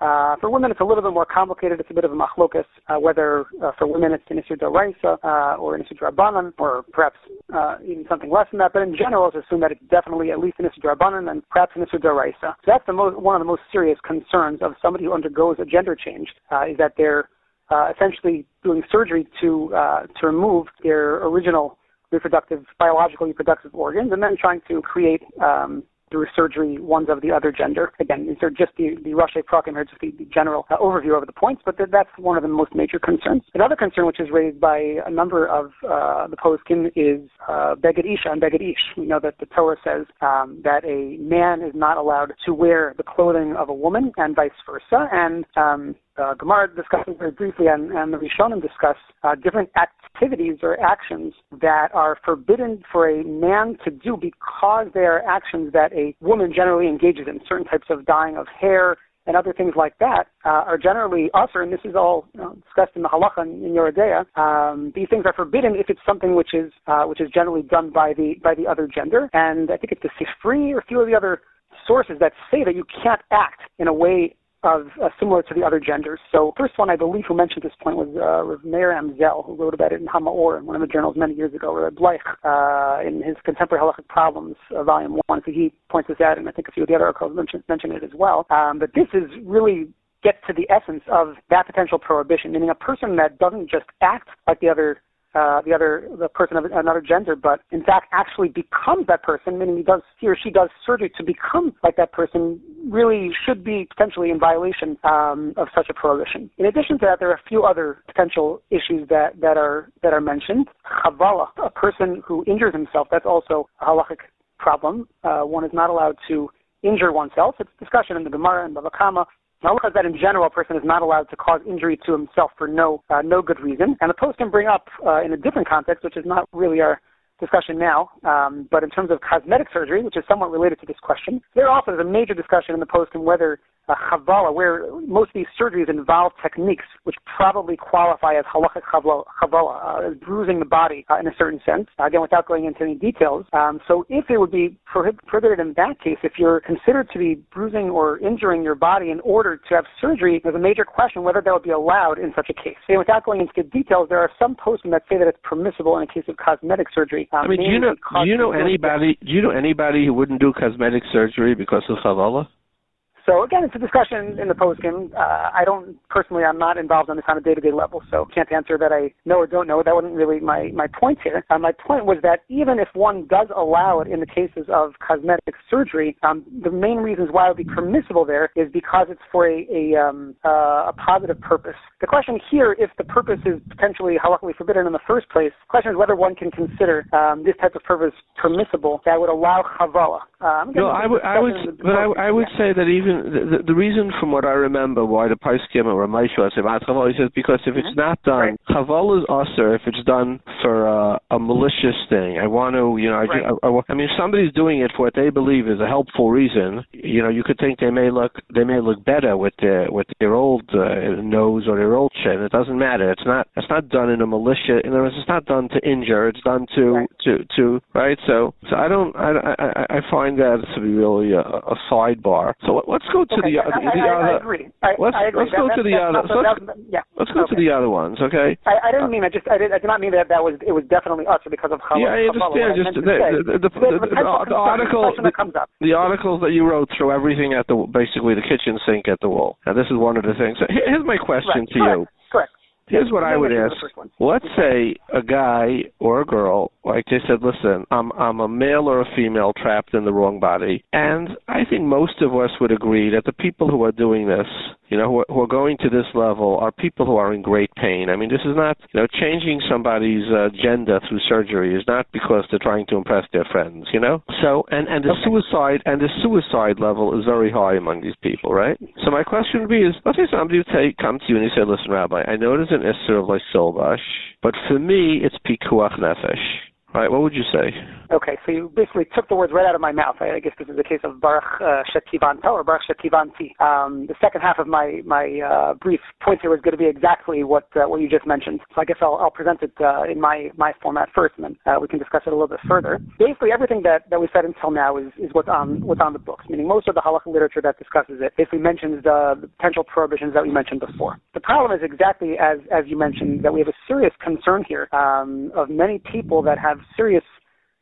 Uh, for women, it's a little bit more complicated. It's a bit of a machlokas uh, whether uh, for women it's an d'oraisa uh, or an issur d'rabbanan, or perhaps uh, even something less than that. But in general, it's assumed that it's definitely at least an issur d'rabbanan and perhaps an d'oraisa. So that's the most one of the most serious concerns of somebody who undergoes a gender change uh, is that they're uh, essentially doing surgery to uh, to remove their original reproductive biological reproductive organs and then trying to create um, through surgery ones of the other gender. Again, these are just the, the Rashi Prakim here, just the, the general uh, overview of the points, but th- that's one of the most major concerns. Another concern which is raised by a number of uh, the poskim is uh, Beged Isha and Beged Ish. We know that the Torah says um, that a man is not allowed to wear the clothing of a woman and vice versa, and um, uh, Gemara discusses very briefly, and, and the Rishonim discuss uh, different activities or actions that are forbidden for a man to do because they are actions that a woman generally engages in. Certain types of dyeing of hair and other things like that uh, are generally usher, and this is all you know, discussed in the halacha in, in Yoreh Um, these things are forbidden if it's something which is uh, which is generally done by the by the other gender, and I think it's the Sifri or a few of the other sources that say that you can't act in a way of uh, similar to the other genders. So first one I believe who mentioned this point was uh, Meir Amsel, who wrote about it in Hamaor in one of the journals many years ago, or Bleich, uh, in his Contemporary Halachic Problems, uh, Volume 1. So he points this out, and I think a few of the other articles mention, mention it as well. Um, but this is really gets to the essence of that potential prohibition, meaning a person that doesn't just act like the other uh, the other the person of another gender, but in fact actually becomes that person, meaning he does he or she does surgery to become like that person, really should be potentially in violation um, of such a prohibition. In addition to that, there are a few other potential issues that that are that are mentioned. Chavala, a person who injures himself, that's also a halachic problem. Uh, one is not allowed to injure oneself. It's discussion in the Gemara and Bava Kama Halacha that in general, a person is not allowed to cause injury to himself for no uh, no good reason. And the poskim bring up uh, in a different context, which is not really our discussion now, um, but in terms of cosmetic surgery, which is somewhat related to this question, there also is a major discussion in the post on whether uh, chavala, where most of these surgeries involve techniques which probably qualify as halachic chavala, uh, as bruising the body uh, in a certain sense. Uh, again, without going into any details. Um, so, if it would be prohib- prohibited in that case, if you're considered to be bruising or injuring your body in order to have surgery, there's a major question whether that would be allowed in such a case. And without going into details, there are some posts that say that it's permissible in a case of cosmetic surgery. Um, I mean, do you know do you know anybody do you know anybody who wouldn't do cosmetic surgery because of chavala? So again, it's a discussion in the poskim. Uh, I don't personally, I'm not involved on this on a day-to-day level, so can't answer that I know or don't know. That wasn't really my my point here. Uh, my point was that even if one does allow it in the cases of cosmetic surgery, um, the main reasons why it would be permissible there is because it's for a a, um, uh, a positive purpose. The question here, if the purpose is potentially halakhically forbidden in the first place, the question is whether one can consider um, this type of purpose permissible that would allow chavala. Um, no, I would, I would, but I, I would say that even the, the, reason, from what I remember, why the Paiskim or Rameshu about chavala is because if mm-hmm. it's not done, right. chavala is usher if it's done for uh, a malicious thing. I want to, you know, right. I, I, I mean, if somebody's doing it for what they believe is a helpful reason, you know, you could think they may look, they may look better with their with their old uh, nose or their old chin. It doesn't matter. It's not, it's not done in a malicious. In other words, it's not done to injure. It's done to right. to to right. So, so I don't, I, I, I find that to be really a, a sidebar. So let's go to okay, the, I, the, I, other. I agree. I, let's I agree. let's go that, to the other. So let's, yeah. let's go okay. to the other ones. Okay. I, I didn't mean I just I did, I did not mean that that was it was definitely us because of how. Yeah, I understand. Just the, the, the, the, article that comes up. The articles that you wrote throw everything at the basically the kitchen sink at the wall. Now this is one of the things. Here's my question right. to you. Here's what I would ask. Let's say a guy or a girl, like they said, listen, I'm I'm a male or a female trapped in the wrong body, and I think most of us would agree that the people who are doing this, you know, who are, who are going to this level, are people who are in great pain. I mean, this is not, you know, changing somebody's uh, gender through surgery is not because they're trying to impress their friends, you know. So, and and the okay. suicide and the suicide level is very high among these people, right? So my question would be: Is let's say somebody would say, come to you and he said, listen, Rabbi, I know there's issue of like Solvash, but for me, it's pikuach nefesh. Right, what would you say? Okay, so you basically took the words right out of my mouth. I, guess this is the case of Baruch uh, or Baruch Shekivanti. Um, the second half of my my uh, brief point here was going to be exactly what uh, what you just mentioned. So I guess I'll, I'll present it uh, in my my format first, and then uh, we can discuss it a little bit further. Basically, everything that, that we said until now is, is what's on what's on the books. Meaning, most of the halacha literature that discusses it basically mentions the, the potential prohibitions that we mentioned before. The problem is exactly as as you mentioned that we have a serious concern here um, of many people that have serious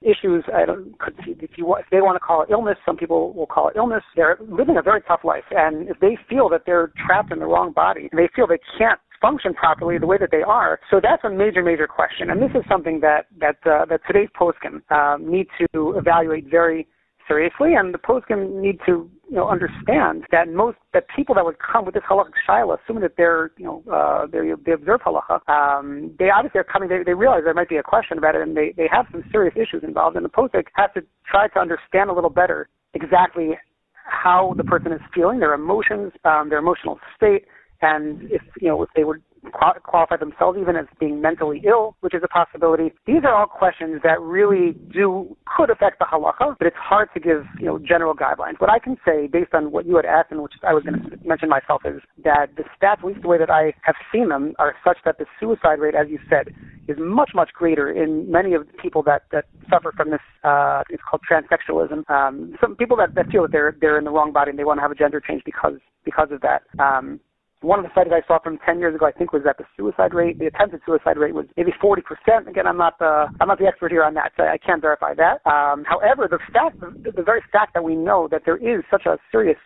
issues. I don't, if you if they want to call it illness, some people will call it illness. They're living a very tough life, and if they feel that they're trapped in the wrong body, they feel they can't function properly the way that they are. So that's a major, major question, and this is something that that uh, that today's poskim um, need to evaluate very seriously, and the poskim need to you know understand that most that people that would come with this halacha shaila, assuming that they're you know uh, they they observe halacha, um, they obviously are coming. They, they realize there might be a question about it, and they they have some serious issues involved. And the posik has to try to understand a little better exactly how the person is feeling, their emotions, um, their emotional state, and if you know if they would qualify themselves even as being mentally ill, which is a possibility. These are all questions that really do could affect the halacha, but it's hard to give you know general guidelines. What I can say, based on what you had asked and which I was going to mention myself, is that the stats, at least the way that I have seen them, are such that the suicide rate, as you said, is much much greater in many of the people that that suffer from this. Uh, it's called transsexualism. Um, some people that, that feel that they're they're in the wrong body and they want to have a gender change because because of that. Um, one of the studies I saw from 10 years ago, I think, was that the suicide rate, the attempted suicide rate, was maybe 40%. Again, I'm not the I'm not the expert here on that, so I can't verify that. Um, however, the fact, the, the very fact that we know that there is such a serious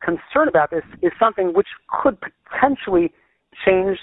concern about this is something which could potentially change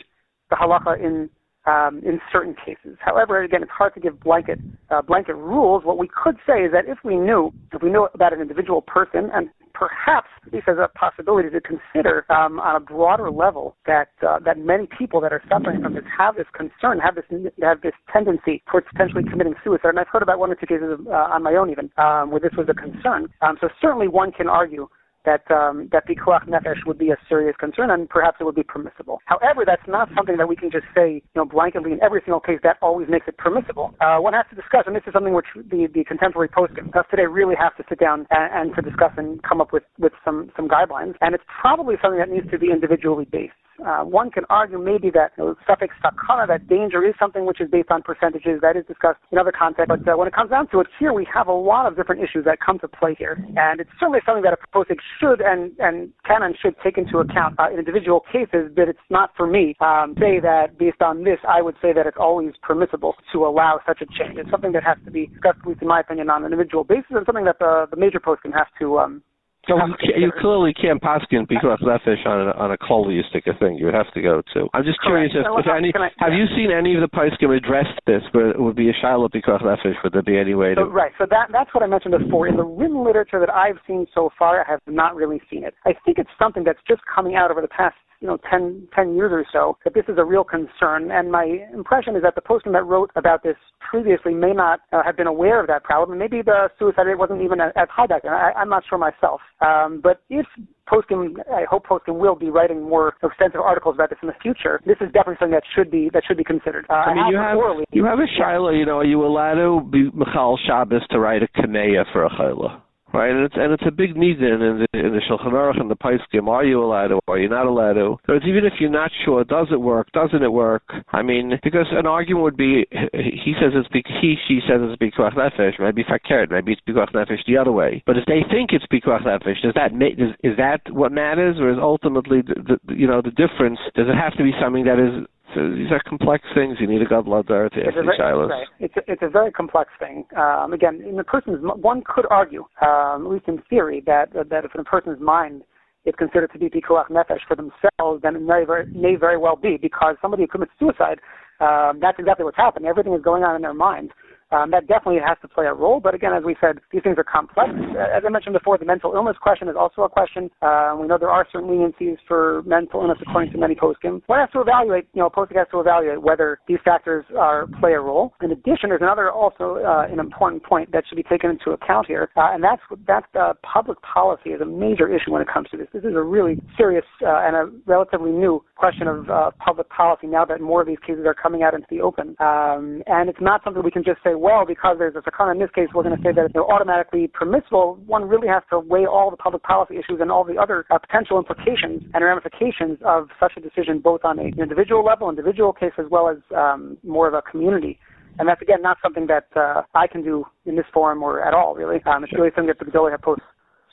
the halacha in um, in certain cases. However, again, it's hard to give blanket uh, blanket rules. What we could say is that if we knew if we knew about an individual person and perhaps this is a possibility to consider um, on a broader level that uh, that many people that are suffering from this have this concern, have this have this tendency towards potentially committing suicide. And I've heard about one or two cases uh, on my own even um, where this was a concern. Um, so certainly one can argue that um, that pikuach nefesh would be a serious concern, and perhaps it would be permissible. However, that's not something that we can just say, you know, blanketly in every single case. That always makes it permissible. Uh, one has to discuss, and this is something which the, the contemporary post today really have to sit down and, and to discuss and come up with with some some guidelines. And it's probably something that needs to be individually based. Uh, one can argue maybe that you know, safek sakana, that danger is something which is based on percentages. That is discussed in other contexts. But uh, when it comes down to it, here we have a lot of different issues that come to play here. And it's certainly something that a posik should and, and can and should take into account uh, in individual cases, but it's not for me um, say that based on this, I would say that it's always permissible to allow such a change. It's something that has to be discussed, at least in my opinion, on an individual basis and something that the, the major poskim have to um, So you clearly can't paskin because nefesh on a, on a holistic thing. You would have to go to. I'm just curious if, if any. I, have you seen any of the poskim address this? Where it would be a shiloh because nefesh? Would there be any way to? So, right. So that that's what I mentioned before. In the written literature that I've seen so far, I have not really seen it. I think it's something that's just coming out over the past you know 10, 10 years or so that this is a real concern. And my impression is that the postscript that wrote about this previously may not uh, have been aware of that problem. Maybe the suicide rate wasn't even as high back then. I, I'm not sure myself. Um, but if Poskim, I hope Poskim will be writing more extensive articles about this in the future. This is definitely something that should be that should be considered. Uh, I mean, you have you have a shiloh. You know, are you allowed to be Michal Shabbos to write a kameya for a chayla? Right? And it's and it's a big need in, in the in the Shulchan Aruch and the Paiskim. Are you allowed to? Are you not allowed to? It's even if you're not sure, does it work? Doesn't it work? I mean, because an argument would be, he says it's be, he she says it's bikuach nefesh. Maybe fakert. Maybe it's bikuach nefesh the other way. But if they think it's bikuach nefesh, does that make is, is that what matters, or is ultimately the, the you know the difference? Does it have to be something that is so these are complex things. You need a there to ask these shilas. Right. It's a, it's a very complex thing. Um, again, in the person's one could argue, um, at least in theory, that that if in a person's mind is considered to be pikuach nefesh for themselves, then it may very, may very well be because somebody who commits suicide, um, that's exactly what's happening. Everything is going on in their mind. Um, that definitely has to play a role. But again, as we said, these things are complex. As I mentioned before, the mental illness question is also a question. Uh, we know there are certain leniencies for mental illness according to many poskim. One has to evaluate, you know, poskim has to evaluate whether these factors are play a role. In addition, there's another also uh, an important point that should be taken into account here, uh, and that's that uh, public policy is a major issue when it comes to this. This is a really serious uh, and a relatively new question of uh, public policy now that more of these cases are coming out into the open. Um, and it's not something we can just say, well, because there's a sakana in this case, we're going to say that they're automatically permissible. One really has to weigh all the public policy issues and all the other uh, potential implications and ramifications of such a decision, both on an individual level, individual case, as well as um, more of a community. And that's again not something that uh, I can do in this forum or at all, really. Um, it's really something that the posts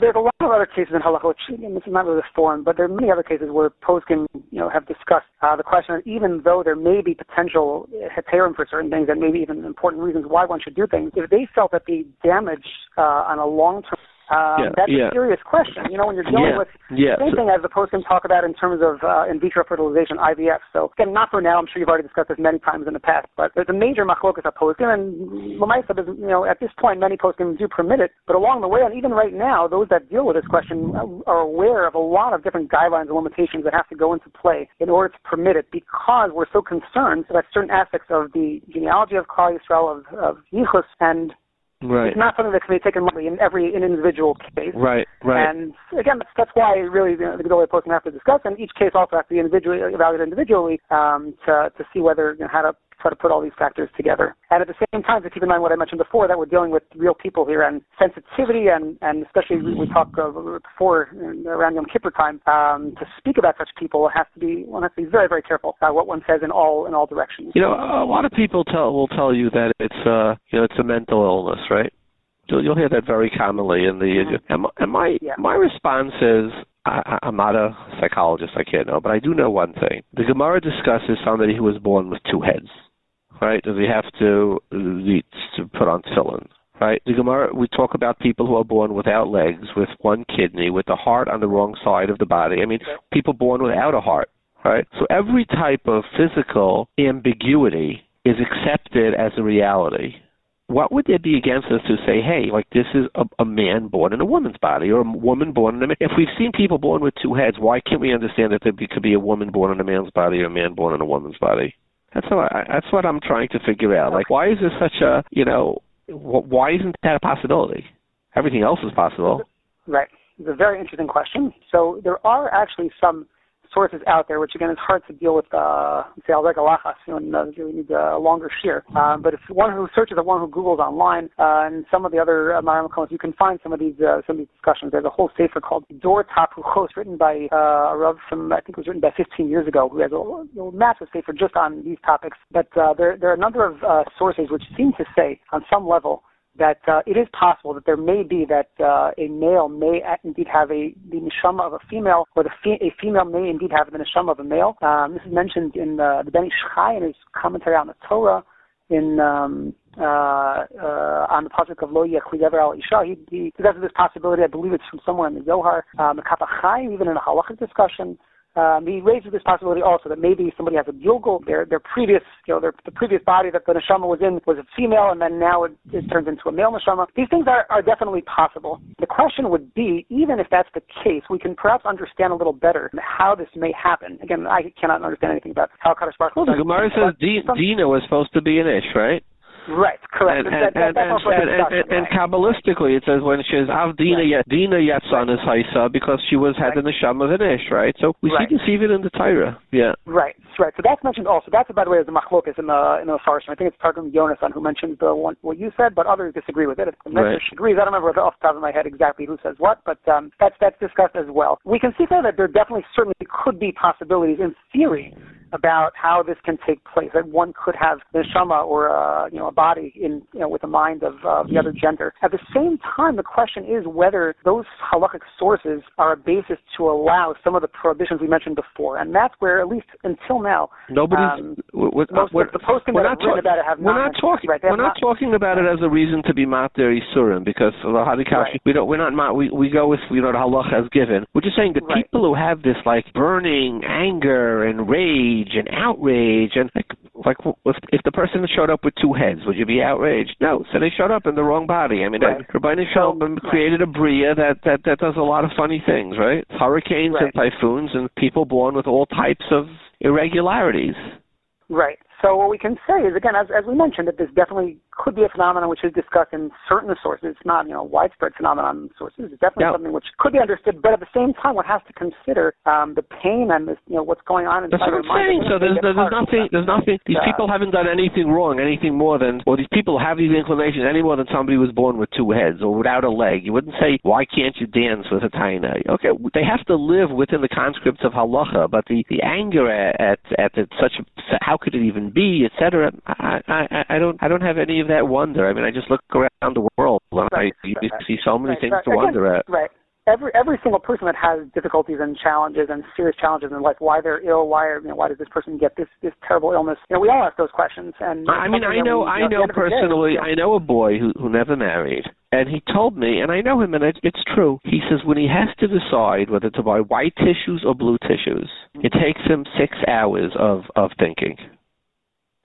there's a lot of other cases in halacha, which and this is not really this forum, but there are many other cases where poskim, you know, have discussed uh, the question of even though there may be potential heterim for certain things and maybe even important reasons why one should do things, if they felt that the damage uh, on a long-term um, yeah, that's yeah. a serious question. You know, when you're dealing Yeah, with yeah. the same thing as the poskim talk about in terms of uh, in vitro fertilization, IVF. So again, not for now. I'm sure you've already discussed this many times in the past, but there's a major machlokas of poskim, and Lamaisa, is, you know, at this point, many poskim do permit it. But along the way, and even right now, those that deal with this question are aware of a lot of different guidelines and limitations that have to go into play in order to permit it, because we're so concerned about certain aspects of the genealogy of Klal Yisrael, of, of Yichus, and Right. it's not something that can be taken lightly in every in individual case. Right. Right. And again, that's, that's why really you know, the Gedolah Poskim have to discuss, and each case also has to be individually evaluated individually um, to to see whether you know, how to try to put all these factors together. And at the same time, to keep in mind what I mentioned before, that we're dealing with real people here, and sensitivity, and and especially we, we talked uh, before uh, around Yom Kippur time um, to speak about such people has to be one has to be very very careful about what one says in all in all directions. You know, a lot of people tell will tell you that it's uh you know it's a mental illness, right? You'll, you'll hear that very commonly in the and, my- and my my response is I- I'm not a psychologist, I can't know, but I do know one thing. The Gemara discusses somebody who was born with two heads, right? Does he have to, uh, to put on tefillin? Right, the Gemara. We talk about people who are born without legs, with one kidney, with the heart on the wrong side of the body. I mean, people born without a heart right? So every type of physical ambiguity is accepted as a reality. What would there be against us to say, hey, like this is a, a man born in a woman's body or a woman born in a man? If we've seen people born with two heads, why can't we understand that there be, could be a woman born in a man's body or a man born in a woman's body? That's what I, that's what I'm trying to figure out. Like, why is this such a you know? Why isn't that a possibility? Everything else is possible. Right. It's a very interesting question. So there are actually some sources out there, which again is hard to deal with, uh, say, al lachas, you know, uh, you need a longer shear. Um, but if one who searches or one who Googles online, uh, and some of the other uh, Maram Kohanim, you can find some of these, uh, some of these discussions. There's a whole sefer called Dor Tapuchos, written by, uh, a Rav from, I think it was written by 15 years ago, who has a, a massive sefer just on these topics. But, uh, there, there are a number of, uh, sources which seem to say, on some level, that uh, it is possible that there may be that uh, a male may indeed have a the neshama of a female, or the fe- a female may indeed have the neshama of a male. Um, this is mentioned in uh, the Ben Ish Chai in his commentary on the Torah in um, uh, uh, on the pasuk of Lo Yechidever Al Isha. He, he this possibility. I believe it's from somewhere in the Zohar. Um, the Kaf HaChaim, even in a halachic discussion, um, he raises this possibility also that maybe somebody has a gilgul, their their previous you know their the previous body that the neshama was in was a female, and then now it, it turns into a male neshama. These things are, are definitely possible. The question would be, even if that's the case, we can perhaps understand a little better how this may happen. Again, I cannot understand anything about how Kadosh Baruch Well, the Gemara says Dina was supposed to be an ish, right? Right, correct. And, and, and, and, and, kabbalistically, it says when she says Avdina right. Dina Yatzan is Haisa because she was had right. the neshama of an ish, right? So we see this even in the Torah. Yeah. Right, right. So that's mentioned also. That's by the way is the machlokas in the in the Farshim. I think it's Targum Yonasan who mentioned the one what you said, but others disagree with it. If the right. agrees, I don't remember off the top of my head exactly who says what, but um, that's that's discussed as well. We can see there that there definitely certainly could be possibilities in theory about how this can take place. That one could have the neshama or uh, you know a body in you know with the mind of uh, the other gender. At the same time, the question is whether those halakhic sources are a basis to allow some of the prohibitions we mentioned before, and that's where at least until now nobody's um, we're, most we're, of the posting that not written about it have we're not, not talking right, we're not, not, talking about it as a reason to be mater isurim because the hadikashi right. we don't we're not we we go with you know the halacha as given. We're just saying the right. people who have this like burning anger and rage and outrage and like like if, if the person showed up with two heads, would you be outraged? No. So they showed up in the wrong body. I mean, right. Rabbi Shalom created a bria that, that that does a lot of funny things, right? Hurricanes right. and typhoons and people born with all types of irregularities. Right. So what we can say is, again, as, as we mentioned, that this definitely could be a phenomenon which is discussed in certain sources. It's not, you know, widespread phenomenon in sources. It's definitely yeah. something which could be understood, but at the same time, one has to consider um, the pain and this, you know, what's going on inside That's what I'm saying. So there's, there's, there's nothing. There's nothing. These uh, people haven't done anything wrong, anything more than, or these people have these inclinations any more than somebody was born with two heads or without a leg. You wouldn't say, why can't you dance with a taina? Okay, they have to live within the conscripts of halacha, but the the anger at at, at such how could it even be, etc. I, I I don't I don't have any of that wonder. I mean, I just look around the world and right, I you see so many right, things right. to wonder at. Right. Every every single person that has difficulties and challenges and serious challenges in life, why they're ill, why are, you know why does this person get this this terrible illness? You know, we all ask those questions. And I mean, I know we, I know know personally. Day, I know a boy who who never married. And he told me, and I know him, and it, it's true. He says when he has to decide whether to buy white tissues or blue tissues, mm. it takes him six hours of of thinking.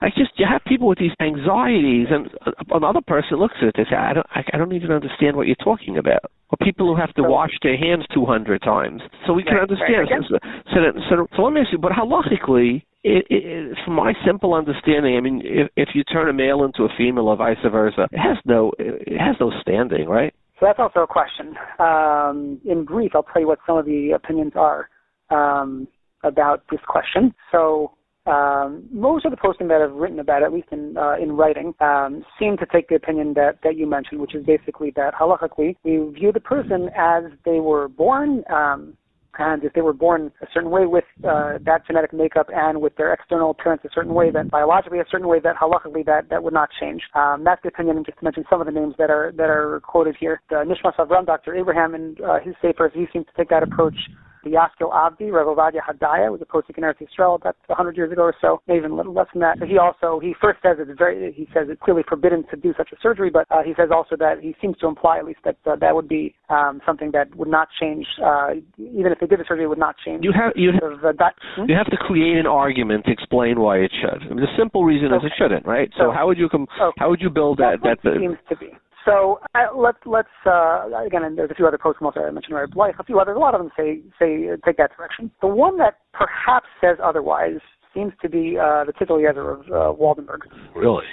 I just you have people with these anxieties, and another person looks at say, "I don't, I, I don't even understand what you're talking about." Or people who have to wash their hands 200 times, so we can Right, understand. right. So, so, so, so let me ask you, but halachically, it, it, from my simple understanding, I mean, if, if you turn a male into a female or vice versa, it has no, it has no standing, right? So that's also a question. Um, in brief, I'll tell you what some of the opinions are um, about this question. So um, most of the posting that I've written about, at least in uh, in writing, um, seem to take the opinion that, that you mentioned, which is basically that halachically we view the person as they were born, um, and if they were born a certain way with uh, that genetic makeup and with their external appearance a certain way, then biologically a certain way, that halachically that, that would not change. Um, that's the opinion, and just to mention some of the names that are that are quoted here. The Nishmas Avram, Dr. Abraham, and uh, his papers, he seems to take that approach the Yaskil Avdi, Rav Ovadia Hadaya, was a posting in Eretz Yisrael about 100 years ago or so, maybe even a little less than that. He also, he first says it's very, he says it's clearly forbidden to do such a surgery, but uh, he says also that he seems to imply at least that uh, that would be um, something that would not change, uh, even if they did the surgery, it would not change. You have you have, of, uh, that, hmm? you have to create an argument to explain why it should. I mean, the simple reason is it shouldn't, right? So, So- how would you com- okay. how would you build that that, That's what it seems to be. So uh, let's let's uh, again, and there's a few other posts from also I mentioned, right? Bleich, a few others. A lot of them say say uh, take that direction. The one that perhaps says otherwise seems to be uh, the Tzitz Eliezer of uh, Waldenberg. really?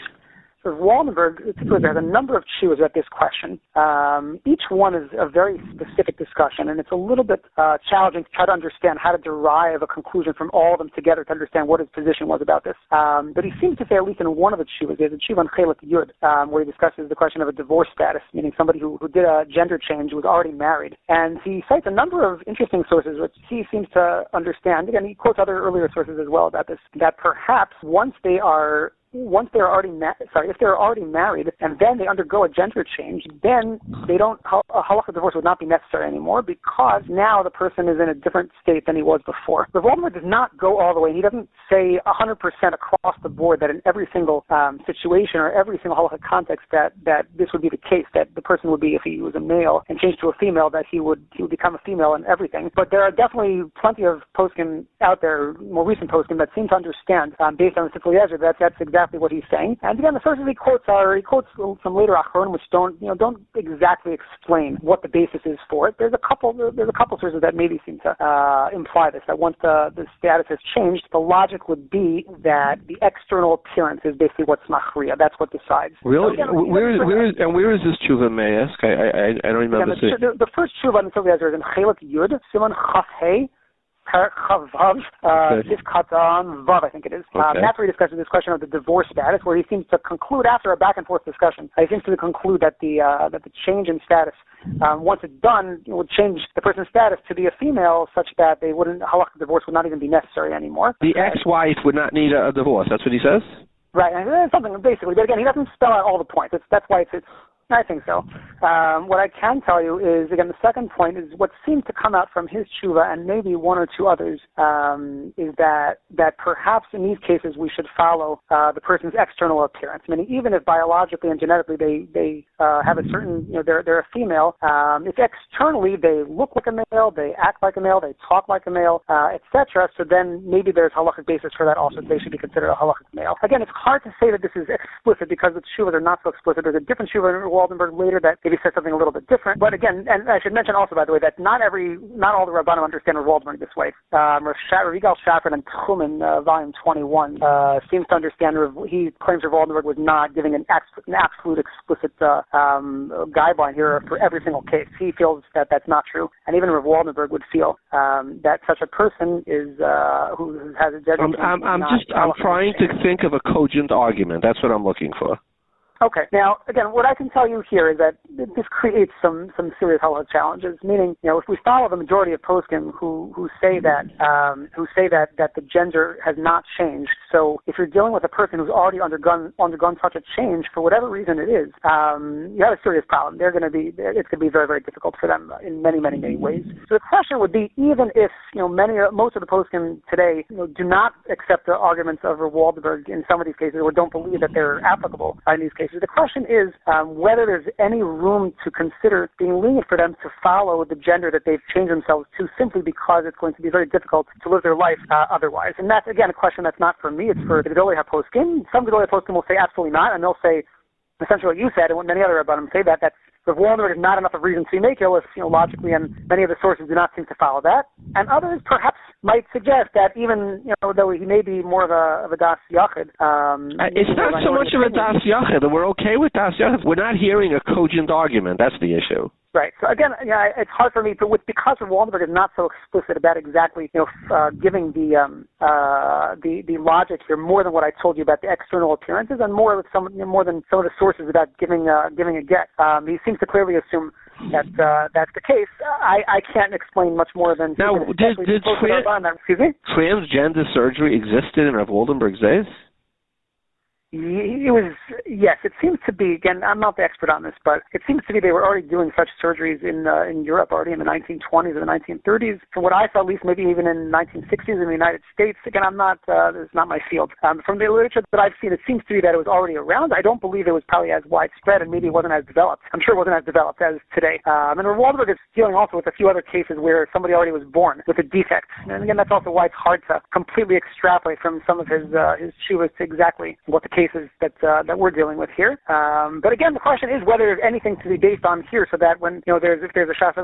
Waldenberg Yezer has a number of chivas at this question. Um, each one is a very specific discussion, and it's a little bit uh, challenging to try to understand how to derive a conclusion from all of them together to understand what his position was about this. Um, but he seems to say, at least in one of the chivas, there's a chiva on Chelik Yud, um, where he discusses the question of a divorce status, meaning somebody who, who did a gender change was already married. And he cites a number of interesting sources, which he seems to understand. Again, he quotes other earlier sources as well about this, that perhaps once they are once they're already ma- sorry, if they're already married and then they undergo a gender change, then they don't a divorce would not be necessary anymore because now the person is in a different state than he was before. The Voldemort does not go all the way. He doesn't say 100% across the board that in every single um, situation or every single halacha context that that this would be the case that the person would be if he was a male and changed to a female that he would he would become a female and everything. But there are definitely plenty of poskim out there, more recent poskim that seem to understand um, based on the Tzitz Eliezer that that's exactly what he's saying. And again, the sources he quotes are he quotes some later Achron which don't you know don't exactly explain what the basis is for it. There's a couple there's a couple sources that maybe seem to uh, imply this that once the the status has changed, the logic would be that the external appearance is basically what's machria. That's what decides. Really? So again, where is where is and where is this tshuva? May I ask? I I, I don't remember. Yeah, the, the, the, first tshuva in the Ezra is in Chelik Yud Simon Chaf Hey Chavav, uh, Katan Vav, I think it is. Uh, okay. Um, that's where he discusses this question of the divorce status, where he seems to conclude after a back and forth discussion, he seems to conclude that the uh, that the change in status, um, once it's done, would change the person's status to be a female, such that they wouldn't halakha divorce would not even be necessary anymore. The ex-wife would not need a, a divorce. That's what he says. Right, and something basically, but again, he doesn't spell out all the points. It's, that's why it's, it's I think so. Um, what I can tell you is, again, the second point is what seems to come out from his tshuva and maybe one or two others um, is that that perhaps in these cases we should follow uh, the person's external appearance. Meaning, even if biologically and genetically they they uh, have a certain, you know, they're they're a female, um, if externally they look like a male, they act like a male, they talk like a male, uh, etc. So then maybe there's halachic basis for that also. They should be considered a halachic male. Again, it's hard to say that this is explicit because the tshuvas are not so explicit. There's a different tshuva Waldenberg later that maybe says something a little bit different. But again, and I should mention also, by the way, that not every, not all the Rabbanim understand Waldenberg this way. Um, Yigal Schaffer and Techumin, uh, volume 21, uh, seems to understand, he claims Waldenberg was not giving an, ex- an absolute explicit uh, um, guideline here for every single case. He feels that that's not true. And even Rav Waldenberg would feel um, that such a person is, uh, who has a judgment. I'm, I'm, I'm just, I'm trying to think of a cogent argument. That's what I'm looking for. Okay. Now, again, what I can tell you here is that this creates some some serious halacha challenges. Meaning, you know, if we follow the majority of poskim who who say that um, who say that that the gender has not changed. So, if you're dealing with a person who's already undergone undergone such a change for whatever reason it is, um, you have a serious problem. They're going to be it's going to be very very difficult for them in many many many ways. So the question would be, even if you know many most of the poskim today you know, do not accept the arguments of Waldenberg in some of these cases or don't believe that they're applicable in these cases cases. The question is um, whether there's any room to consider being lenient for them to follow the gender that they've changed themselves to simply because it's going to be very difficult to live their life uh, otherwise. And that's, again, a question that's not for me. It's for the Gedolei HaPoskim. Some Gedolei HaPoskim will say absolutely not, and they'll say essentially what you said and what many other Rabbanim say that, that's the Walmart is not enough of reason to make if, you know, logically, and many of the sources do not seem to follow that. And others perhaps might suggest that even, you know, though he may be more of a of a das yachid. Um, uh, it's not so much of a das yachid. We're okay with das yachid. We're not hearing a cogent argument. That's the issue. Right. So again, yeah, it's hard for me, but with, because of Waldenberg is not so explicit about exactly, you know, uh, giving the um, uh, the the logic here more than what I told you about the external appearances, and more with some you know, more than some of the sources about giving uh, giving a get. Um, he seems to clearly assume that uh, that's the case. I, I can't explain much more than now. Did, did trans, transgender surgery existed in Rav Waldenberg's days? It was yes. It seems to be again. I'm not the expert on this, but it seems to be they were already doing such surgeries in uh, in Europe already in the 1920s or the 1930s. From what I saw, at least maybe even in the 1960s in the United States. Again, I'm not. Uh, this is not my field. Um, from the literature that I've seen, it seems to be that it was already around. I don't believe it was probably as widespread, and maybe it wasn't as developed. I'm sure it wasn't as developed as today. Um, and Waldenberg is dealing also with a few other cases where somebody already was born with a defect. And again, that's also why it's hard to completely extrapolate from some of his uh, his tshuvas to exactly what the cases that uh, that we're dealing with here. Um, but again, the question is whether there's anything to be based on here, so that when you know there's if there's a shas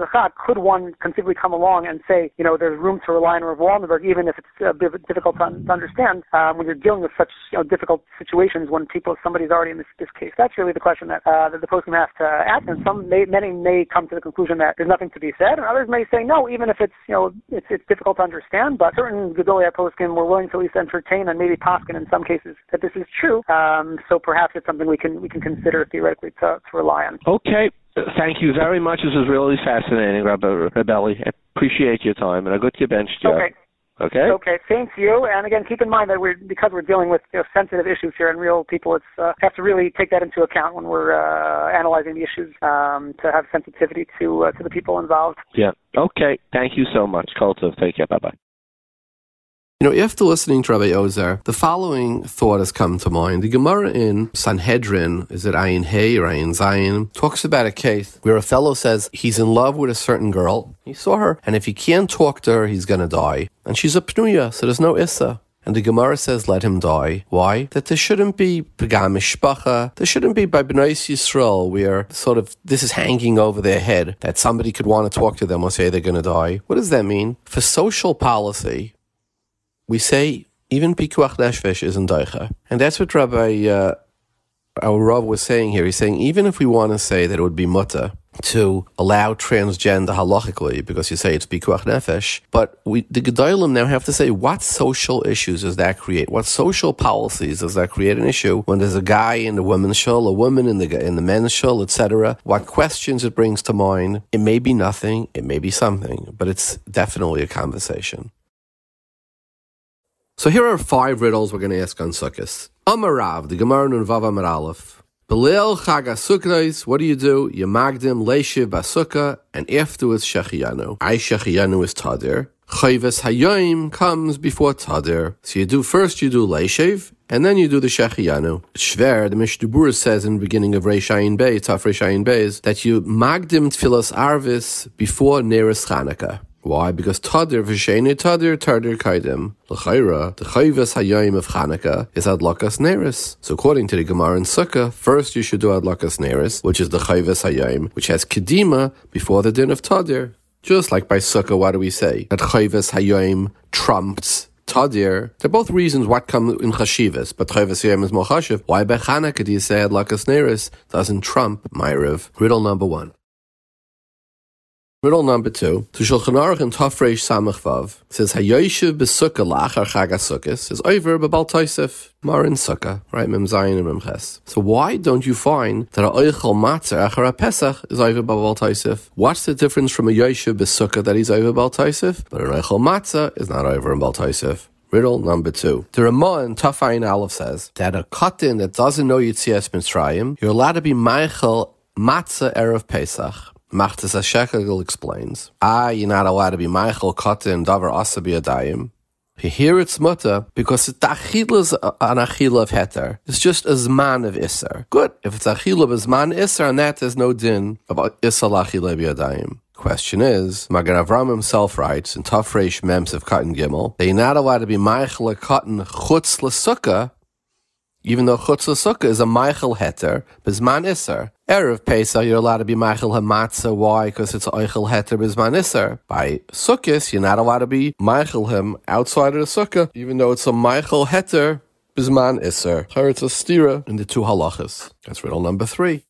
could one conceivably come along and say you know there's room to rely on Rav Waldenberg, even if it's a bit difficult to, to understand um, when you're dealing with such you know difficult situations when people somebody's already in this, this case. That's really the question that uh, that the postman has to ask, and some may, many may come to the conclusion that there's nothing to be said, and others may say no, even if it's you know it's it's difficult to understand. But certain Gedolia poskim were willing to at least entertain and maybe poskin in some cases that this is true. Um, so perhaps it's something we can we can consider theoretically to, to rely on. Okay. Thank you very much. This is really fascinating, Rabbi Rebelli. I appreciate your time, and a good bench job. Okay. Okay. Okay. To you. And again, keep in mind that we're because we're dealing with you know, sensitive issues here and real people. It's uh, have to really take that into account when we're uh, analyzing the issues um, to have sensitivity to uh, to the people involved. Yeah. Okay. Thank you so much, Kol Tuv. Take care. Bye bye. You know, after listening to Rabbi Ozer, the following thought has come to mind. The Gemara in Sanhedrin, is it Ayin Hay or Ayin Zayin, talks about a case where a fellow says he's in love with a certain girl. He saw her, and if he can't talk to her, he's going to die. And she's a Pnuya, so there's no Issa. And the Gemara says, let him die. Why? That there shouldn't be Pagam Mishpacha. There shouldn't be by Bnei Yisrael where sort of this is hanging over their head that somebody could want to talk to them or say they're going to die. What does that mean? For social policy, we say even pikuach nefesh isn't daicha, and that's what Rabbi uh, our Rav was saying here. He's saying even if we want to say that it would be mutter to allow transgender halachically, because you say it's pikuach nefesh, but we the gedolim now have to say what social issues does that create? What social policies does that create an issue when there's a guy in the women's shul, a woman in the in the men's shul, etc. What questions it brings to mind? It may be nothing, it may be something, but it's definitely a conversation. So here are five riddles we're going to ask on Sukkot. Amarav, the Gemara Nun Vav Amud Aleph. Belil Chag what do you do? You magdim Leishiv Basukah, and afterwards Shechiyanu. I Shechiyanu is Tadir. Chayves Hayoim comes before Tadir. So you do first you do Leishiv, and then you do the Shechiyanu. Shver, the Mishna Berura says in the beginning of Reishayin Bey, Taf Reishayin Bey, that you magdim Tfilas Arvis before Neres Chanukah. Why? Because Tadir v'sheni Tadir Tadir Kaidim. L'chayra, the Chayvas Hayayim of Chanukah is Adlakas Neris. So according to the Gemara in Sukkah, first you should do Adlakas Neris, which is the Chayvas Hayayim, which has Kedima before the din of Tadir. Just like by Sukkah, what do we say? That Chayvas Hayayim trumps Tadir. They're both reasons what come in Chashivas, but Chayvas Hayayim is more Chashiv. Why by Chanukah do you say Adlakas Neris doesn't trump Maariv? Riddle number one. Riddle number two. To Shulchan Aruch and Tafresh Samach Vav says Hayoishiv b'Sukkah lachar Chag HaSukkos is over b'Bal Tosef Marin Sukkah right Mem Zayin and Mem Ches. So why don't you find that a Oichel Matzah Achar Pesach is over b'Bal Tosef? What's the difference from a Yoishiv b'Sukkah that he's over b'Bal but an Oichel Matzah is not over in Bal Tosef? Riddle number two. The Ramah in Tafayin Aleph says that a cotton that doesn't know Yitzias Mitzrayim, you're allowed to be Michael Matzah Erev Pesach. Machatzis HaShekel explains, Ah, you're not allowed to be Michael Kotin Davar Asabi Adayim. Here it's mutter because the achila is an achila of heter. It's just a zman of iser. Good. If it's achila of a zman iser, and that there's no din about isar lachila biyadayim. Question is, Magen Avram himself writes in Tafresh Mems of Cotton Gimel that you're not allowed to be Michael Cotton Chutz L'Sukkah even though Chutz Sukkah is a Michael Heter, Bizman Isser. Erev Pesach, you're allowed to be Michael Hamatzah. Why? Because it's Eichel Heter Bizman Isser. By Sukkot, you're not allowed to be Michael him outside of the Sukkah, even though it's a Michael Heter. Here it's a stira in the two halachas. That's riddle number three.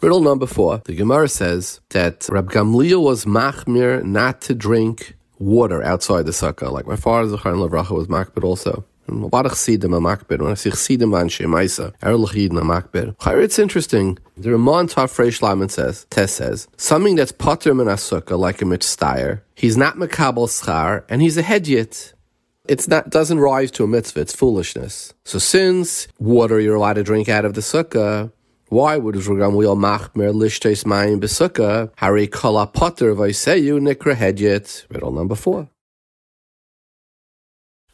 Riddle number four. The Gemara says that Rab Gamliel was machmir not to drink water outside the sukkah. Like my father, Zachar and Lavracha, was makbid also. Warach Sidim Amakbir, when I say Sidim Anshe Maisa, Erlich Yidin Amakbir. It's interesting. The Ramon Tafresh Laman says, Tess says, something that's Potter Menasuka, like a Mitztayer, he's not Makabal Schar, and he's a Hedyet. It's not doesn't rise to a mitzvah, it's foolishness. So since water you're allowed to drink out of the sukkah, why would Rugam Wheel Machmer Lishtes Mayim Besukkah, Hari Kala Potter Vaiseyu Nikra Hedyet? Riddle number four.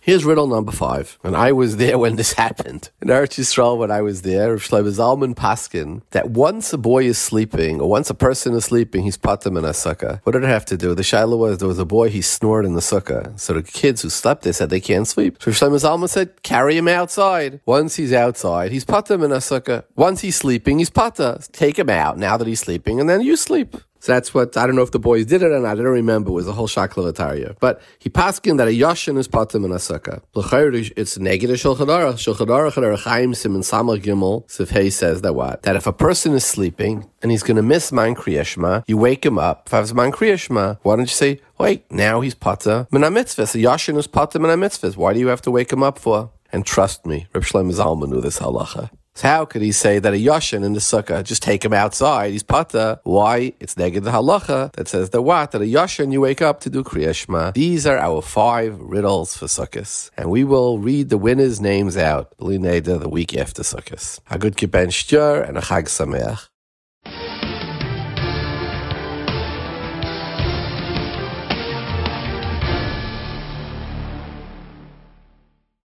Here's riddle number five. And I was there when this happened. In Eretz Yisrael, when I was there, Rav Shlomo Zalman Paskin, that once a boy is sleeping, or once a person is sleeping, he's patam in a sukkah. What did it have to do? The shaila was there was a boy, he snored in the sukkah. So the kids who slept, they said they can't sleep. So Rav Shlomo Zalman said, carry him outside. Once he's outside, he's patam in a sukkah. Once he's sleeping, he's pata. Take him out now that he's sleeping, and then you sleep. So that's what I don't know if the boys did it or not. I don't remember. It was a whole shaklavataria. But he paskin that a yashin is patim in a sukkah. It's negative. Shulchan aruch and Chaim Simon Samach Gimel Sifhei says that what that if a person is sleeping and he's going to miss man kriyashma, you wake him up. If man kriyashma, why don't you say, wait, now he's pata mina mitzvah. A yashin is pata mina mitzvah. Why do you have to wake him up for? And trust me, Reb Shlomo Zalman knew this halacha. So how could he say that a yashin in the sukkah, just take him outside, he's pata? Why? It's negative the halacha that says that what? That a yashin you wake up to do kriyashma. These are our five riddles for sukkahs. And we will read the winners' names out, the week after sukkahs. A good kippen and a chag sameach.